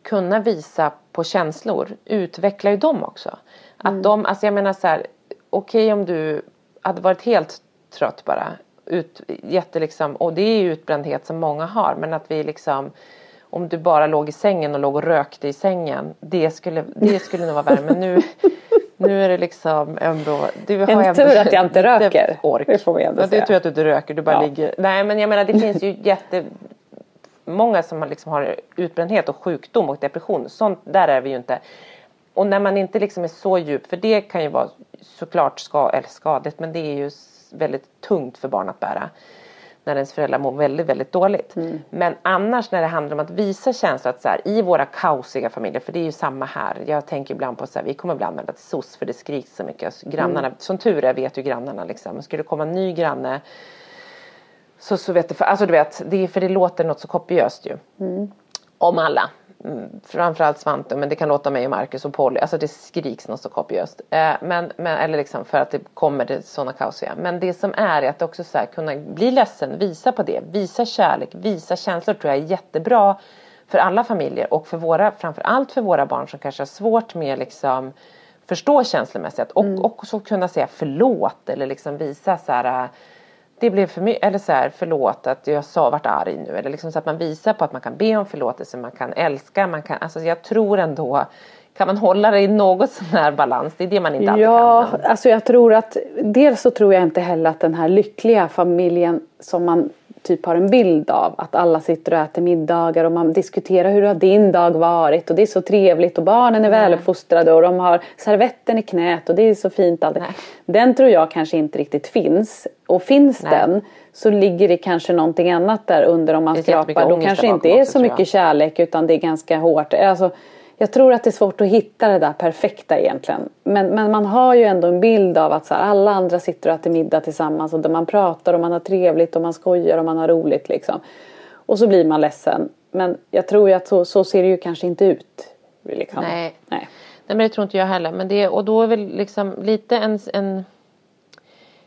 Speaker 1: kunna visa på känslor utvecklar ju dem också. Att de, alltså jag menar så här, okej om du hade varit helt trött bara, ut, jätte liksom, och det är ju utbrändhet som många har, men att vi liksom om du bara låg i sängen och låg och rökte i sängen, det skulle, det skulle nog vara värre. Men nu, nu är det liksom ändå... Du har
Speaker 2: En
Speaker 1: ändå
Speaker 2: tur att jag inte röker.
Speaker 1: Ork.
Speaker 2: Det får vi ändå
Speaker 1: ja, det är
Speaker 2: säga.
Speaker 1: tur att du inte röker, du bara
Speaker 2: Ja.
Speaker 1: ligger... Nej men jag menar det finns ju jätte många som har liksom har utbrändhet och sjukdom och depression. Sånt, där är vi ju inte. Och när man inte liksom är så djup, för det kan ju vara såklart ska, eller skadligt, men det är ju väldigt tungt för barn att bära. När ens föräldrar mår väldigt, väldigt dåligt.
Speaker 2: Mm.
Speaker 1: Men annars när det handlar om att visa känslor att så här, i våra kaosiga familjer, för det är ju samma här. Jag tänker ibland på så här, vi kommer ibland använda SOS för det skriks så mycket. Grannarna,
Speaker 2: Mm.
Speaker 1: som tur är vet ju grannarna liksom. Skulle det komma en ny granne så, så vet du, för, alltså du vet, det för det låter något så kopiöst ju. Om alla. Mm, framförallt Svante, men det kan låta mig och Marcus och Polly. Alltså det skriks något så kopiöst. Eh, men, men, eller liksom för att det kommer det sådana kaosiga. Men det som är är att också så här, kunna bli ledsen, visa på det. Visa kärlek, visa känslor tror jag är jättebra för alla familjer. Och för våra, framförallt för våra barn som kanske har svårt med liksom förstå känslomässigt. Och också kunna säga förlåt eller liksom visa så här det blev för mycket, eller så här, förlåt att jag sa vart arg nu. Eller liksom så att man visar på att man kan be om förlåtelse, man kan älska, man kan, alltså jag tror ändå, kan man hålla det i något sån här balans? Det är det man inte alltid
Speaker 2: Ja,
Speaker 1: kan.
Speaker 2: alltså jag tror att dels så tror jag inte heller att den här lyckliga familjen som man typ har en bild av att alla sitter och äter middagar och man diskuterar hur har din dag varit och det är så trevligt och barnen är väluppfostrade och de har servetten i knät och det är så fint allt.
Speaker 1: Nej.
Speaker 2: Den tror jag kanske inte riktigt finns och finns
Speaker 1: Nej.
Speaker 2: den så ligger det kanske någonting annat där under om man skrapar. Då kanske inte är så mycket kärlek utan det är ganska hårt. Alltså, jag tror att det är svårt att hitta det där perfekta egentligen. Men, men man har ju ändå en bild av att så här, alla andra sitter och äter middag tillsammans och där man pratar och man har trevligt och man skojar och man har roligt liksom. Och så blir man ledsen. Men jag tror ju att så, så ser det ju kanske inte ut. Liksom.
Speaker 1: Nej.
Speaker 2: Nej.
Speaker 1: Nej men det tror inte jag heller. Men det, och då är väl liksom lite en, en,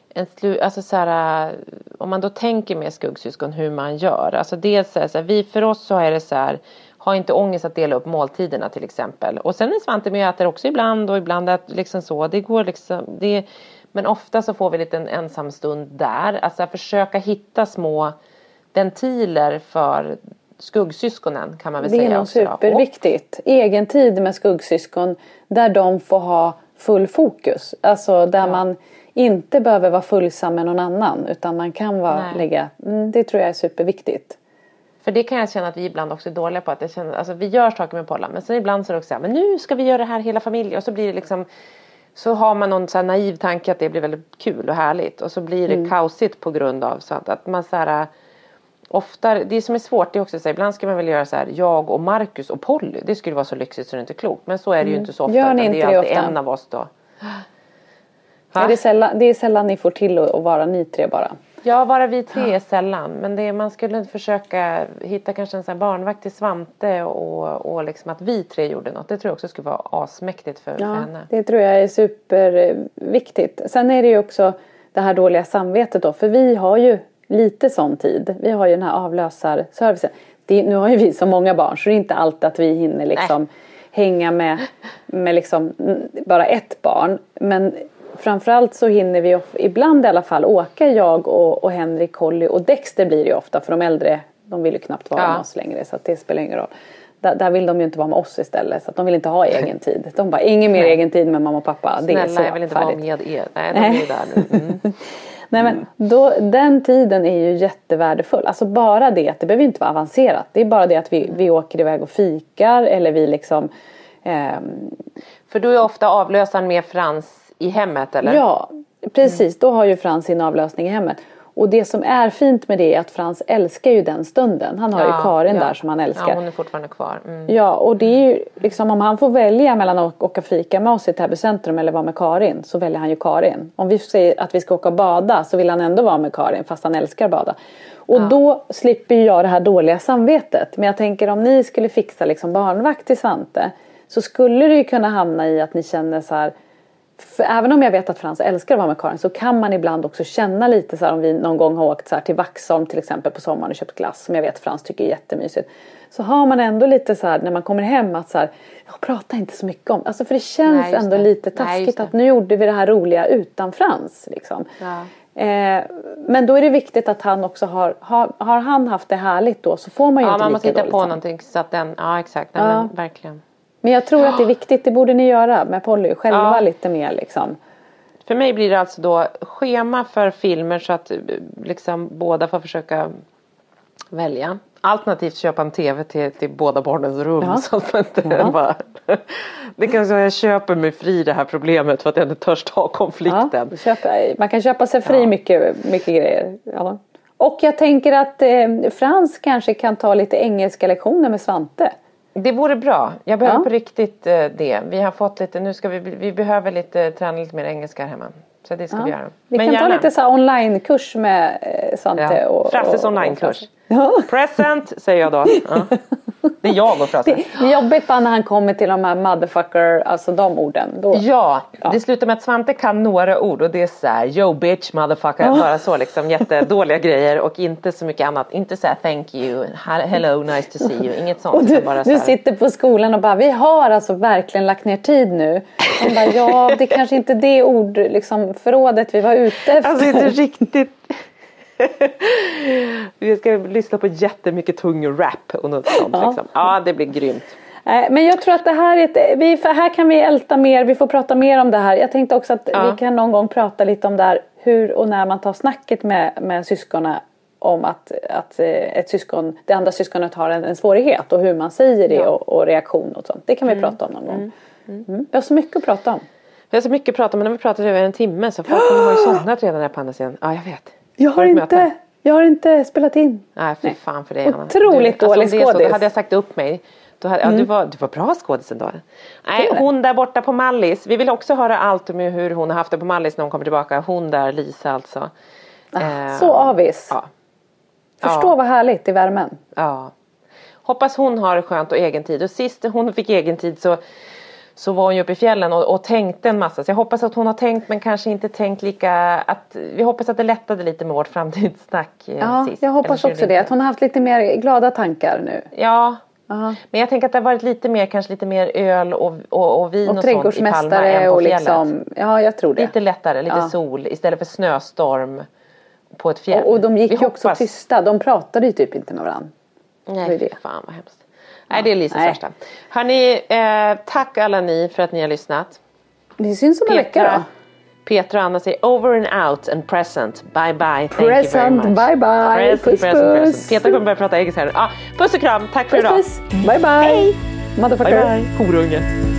Speaker 1: en slu, alltså så här, om man då tänker med skuggsyskon hur man gör. Alltså dels är det så här, vi för oss så är det så här, ha inte ångest att dela upp måltiderna till exempel. Och sen är Svante med och äter också ibland och ibland att liksom så. Det går liksom, det, men ofta så får vi lite en ensam stund där. Alltså att försöka hitta små ventiler för skuggsyskonen kan man väl
Speaker 2: Det är
Speaker 1: säga.
Speaker 2: nog
Speaker 1: också då. Och-
Speaker 2: superviktigt. Egen tid med skuggsyskon där de får ha full fokus. Alltså där man inte behöver vara fullsam med någon annan utan man kan vara,
Speaker 1: Nej.
Speaker 2: lägga, mm, det tror jag är superviktigt.
Speaker 1: För det kan jag känna att vi ibland också är dåliga på. Att jag känner, alltså vi gör saker med Polla men sen ibland så är det också så här, men nu ska vi göra det här hela familjen och så blir det liksom så har man någon så naiv tanke att det blir väldigt kul och härligt och så blir det kaosigt på grund av sånt att man så här Ofta, det som är svårt det är också så här, ibland ska man väl göra så här jag och Marcus och Polly det skulle vara så lyxigt så det är inte klokt men så är det ju inte så ofta
Speaker 2: Gör ni
Speaker 1: utan det
Speaker 2: inte
Speaker 1: är
Speaker 2: det
Speaker 1: alltid
Speaker 2: ofta?
Speaker 1: en av oss då.
Speaker 2: Är det, sällan, det är sällan ni får till att att vara ni tre bara.
Speaker 1: Ja, bara vi tre är sällan. Men det, man skulle försöka hitta kanske en sån barnvakt till Svante och, och liksom att vi tre gjorde något. Det tror jag också skulle vara asmäktigt för, för
Speaker 2: Ja,
Speaker 1: henne.
Speaker 2: det tror jag är superviktigt. Sen är det ju också det här dåliga samvetet då. För vi har ju lite sån tid. Vi har ju den här avlösarservicen. Det, nu har ju vi så många barn så det är inte alltid att vi hinner liksom hänga med, med liksom bara ett barn. Men framförallt så hinner vi ibland i alla fall åka jag och, och Henrik, Holly och Dexter blir det ju ofta för de äldre de vill ju knappt vara
Speaker 1: Ja.
Speaker 2: med oss längre så det spelar ingen roll. Där, där vill de ju inte vara med oss istället så de vill inte ha egen tid. De bara ingen mer
Speaker 1: Nej.
Speaker 2: egen tid med mamma och pappa. det är så
Speaker 1: Snälla, jag vill inte vara
Speaker 2: färdigt.
Speaker 1: med er. Nej, de är ju där nu. Mm.
Speaker 2: Nej men då, den tiden är ju jättevärdefull. Alltså bara det att det behöver inte vara avancerat. Det är bara det att vi, vi åker iväg och fikar eller vi liksom ehm,
Speaker 1: För då är ofta avlösaren med Frans i hemmet eller?
Speaker 2: Ja, precis. Då har ju Frans sin avlösning i hemmet. Och det som är fint med det är att Frans älskar ju den stunden. Han har ju Karin där som han älskar.
Speaker 1: Ja, hon är fortfarande kvar. Mm.
Speaker 2: Ja, och det är ju liksom om han får välja mellan att åka fika med oss i Täby centrum eller vara med Karin så väljer han ju Karin. Om vi säger att vi ska åka och bada så vill han ändå vara med Karin fast han älskar att bada. Och då slipper ju jag det här dåliga samvetet. Men jag tänker om ni skulle fixa liksom barnvakt till Svante så skulle det ju kunna hamna i att ni känner så här för även om jag vet att Frans älskar att vara med Karin så kan man ibland också känna lite så här om vi någon gång har åkt så här till Vaxholm till exempel på sommaren och köpt glass som jag vet Frans tycker är jättemysigt. Så har man ändå lite så här när man kommer hem att så här, jag pratar inte så mycket om Alltså för det känns
Speaker 1: Nej,
Speaker 2: ändå
Speaker 1: det.
Speaker 2: lite
Speaker 1: Nej,
Speaker 2: taskigt
Speaker 1: det.
Speaker 2: att nu gjorde vi det här roliga utan Frans. Liksom.
Speaker 1: Ja.
Speaker 2: Eh, men då är det viktigt att han också har, har, har han haft det härligt då så får man ju
Speaker 1: Ja,
Speaker 2: inte
Speaker 1: man
Speaker 2: lika
Speaker 1: måste hitta
Speaker 2: dåligt
Speaker 1: på
Speaker 2: samvete.
Speaker 1: någonting så att den, ja exakt, Nej,
Speaker 2: Ja.
Speaker 1: men verkligen.
Speaker 2: Men jag tror att det är viktigt, det borde ni göra med Polly själva
Speaker 1: Ja.
Speaker 2: lite mer liksom.
Speaker 1: För mig blir det alltså då schema för filmer så att eh, liksom båda får försöka välja. Alternativt köpa en tv till, till båda barnens rum.
Speaker 2: Ja.
Speaker 1: Så att man inte
Speaker 2: Ja.
Speaker 1: bara... Det kan säga jag köper mig fri det här problemet för att jag inte törs ta
Speaker 2: Ja,
Speaker 1: konflikten.
Speaker 2: köpa, man kan köpa sig fri
Speaker 1: Ja.
Speaker 2: mycket, mycket grejer. Ja. Och jag tänker att eh, Frans kanske kan ta lite engelska lektioner med Svante.
Speaker 1: Det vore bra. Jag behöver
Speaker 2: Ja.
Speaker 1: på riktigt eh, det. Vi har fått lite, nu ska vi, vi behöver lite, träna lite mer engelska här hemma. Så det ska vi göra.
Speaker 2: Vi
Speaker 1: Men
Speaker 2: kan ta
Speaker 1: gärna.
Speaker 2: lite så onlinekurs med eh, Svante
Speaker 1: Ja.
Speaker 2: och...
Speaker 1: Frasses onlinekurs.
Speaker 2: Ja.
Speaker 1: Present säger jag då. Ja. Det är jag och Frasse.
Speaker 2: Det är jobbigt bara när han kommer till de här motherfucker, alltså de orden. Då.
Speaker 1: Ja, det slutar med att Svante kan några ord och det är så här, yo bitch motherfucker, bara så liksom jättedåliga grejer och inte så mycket annat. Inte så här thank you, he- hello, nice to see you, inget sånt.
Speaker 2: Och du,
Speaker 1: bara så
Speaker 2: du sitter på skolan och bara, vi har alltså verkligen lagt ner tid nu. Man bara, ja det kanske inte är det ord, liksom, förrådet vi var ute efter.
Speaker 1: Alltså inte riktigt. Vi ska lyssna på jättemycket tung rap och något sånt.
Speaker 2: Ja.
Speaker 1: Liksom. Ja, det blir grymt.
Speaker 2: Nej, Men jag tror att det här är ett, vi, för här kan vi älta mer, vi får prata mer om det här. Jag tänkte också att
Speaker 1: Ja.
Speaker 2: vi kan någon gång prata lite om det här hur och när man tar snacket med, med syskonen om att, att eh, ett syskon, det andra syskonet har en, en svårighet och hur man säger det och, och reaktion och sånt. Det kan vi
Speaker 1: Mm.
Speaker 2: prata om någon gång. Mm. Vi har så mycket att prata om.
Speaker 1: Vi har så mycket att prata om, men har vi pratat över en timme så folk kommer ha somnat redan här på andra sidan. Ja, jag vet.
Speaker 2: Jag har,
Speaker 1: möte?
Speaker 2: inte, jag har inte spelat in.
Speaker 1: Nej, fy fan för dig Anna.
Speaker 2: Otroligt
Speaker 1: du,
Speaker 2: dålig
Speaker 1: om det är så,
Speaker 2: skådis.
Speaker 1: Då hade jag sagt upp mig. Då hade, ja, du, var, du var bra skådis ändå. Nej,
Speaker 2: det.
Speaker 1: hon där borta på Mallis. Vi vill också höra allt om hur hon har haft det på Mallis när hon kommer tillbaka. Hon där, Lisa alltså. Eh,
Speaker 2: Så avis.
Speaker 1: Ja.
Speaker 2: Förstå
Speaker 1: Ja.
Speaker 2: vad härligt i värmen.
Speaker 1: Ja. Hoppas hon har skönt och egen tid. Och sist hon fick egen tid så, så var hon ju uppe i fjällen och, och tänkte en massa. Så jag hoppas att hon har tänkt men kanske inte tänkt lika. Att, vi hoppas att det lättade lite med vårt framtidssnack eh,
Speaker 2: Ja,
Speaker 1: sist.
Speaker 2: jag hoppas också det. Att hon har haft lite mer glada tankar nu.
Speaker 1: Ja.
Speaker 2: Ja.
Speaker 1: Men jag tänker att det har varit lite mer, kanske lite mer öl och, och, och vin och,
Speaker 2: Och
Speaker 1: sånt i Palma än på
Speaker 2: och
Speaker 1: fjället.
Speaker 2: liksom, ja jag tror det.
Speaker 1: Lite lättare, lite
Speaker 2: Ja.
Speaker 1: sol istället för snöstorm på ett fjäll.
Speaker 2: Och, och de gick
Speaker 1: Vi
Speaker 2: ju också tysta, de pratade ju typ inte med varandra.
Speaker 1: Nej, fy fan vad hemskt. Nej, det är Lisas
Speaker 2: nej.
Speaker 1: värsta. Hörni, eh, tack alla ni för att ni har lyssnat.
Speaker 2: Vi syns om en vecka då.
Speaker 1: Petra och Anna säger over and out and present. Bye bye. Thank
Speaker 2: Present,
Speaker 1: you very much.
Speaker 2: bye bye.
Speaker 1: Present,
Speaker 2: Puss,
Speaker 1: present,
Speaker 2: puss.
Speaker 1: present. Petra kommer börja prata engelska här. Ah, puss och kram. Tack för
Speaker 2: Puss
Speaker 1: idag.
Speaker 2: puss. Bye bye.
Speaker 1: Hej.
Speaker 2: Motherfucker.
Speaker 1: Bye bye. Horunge.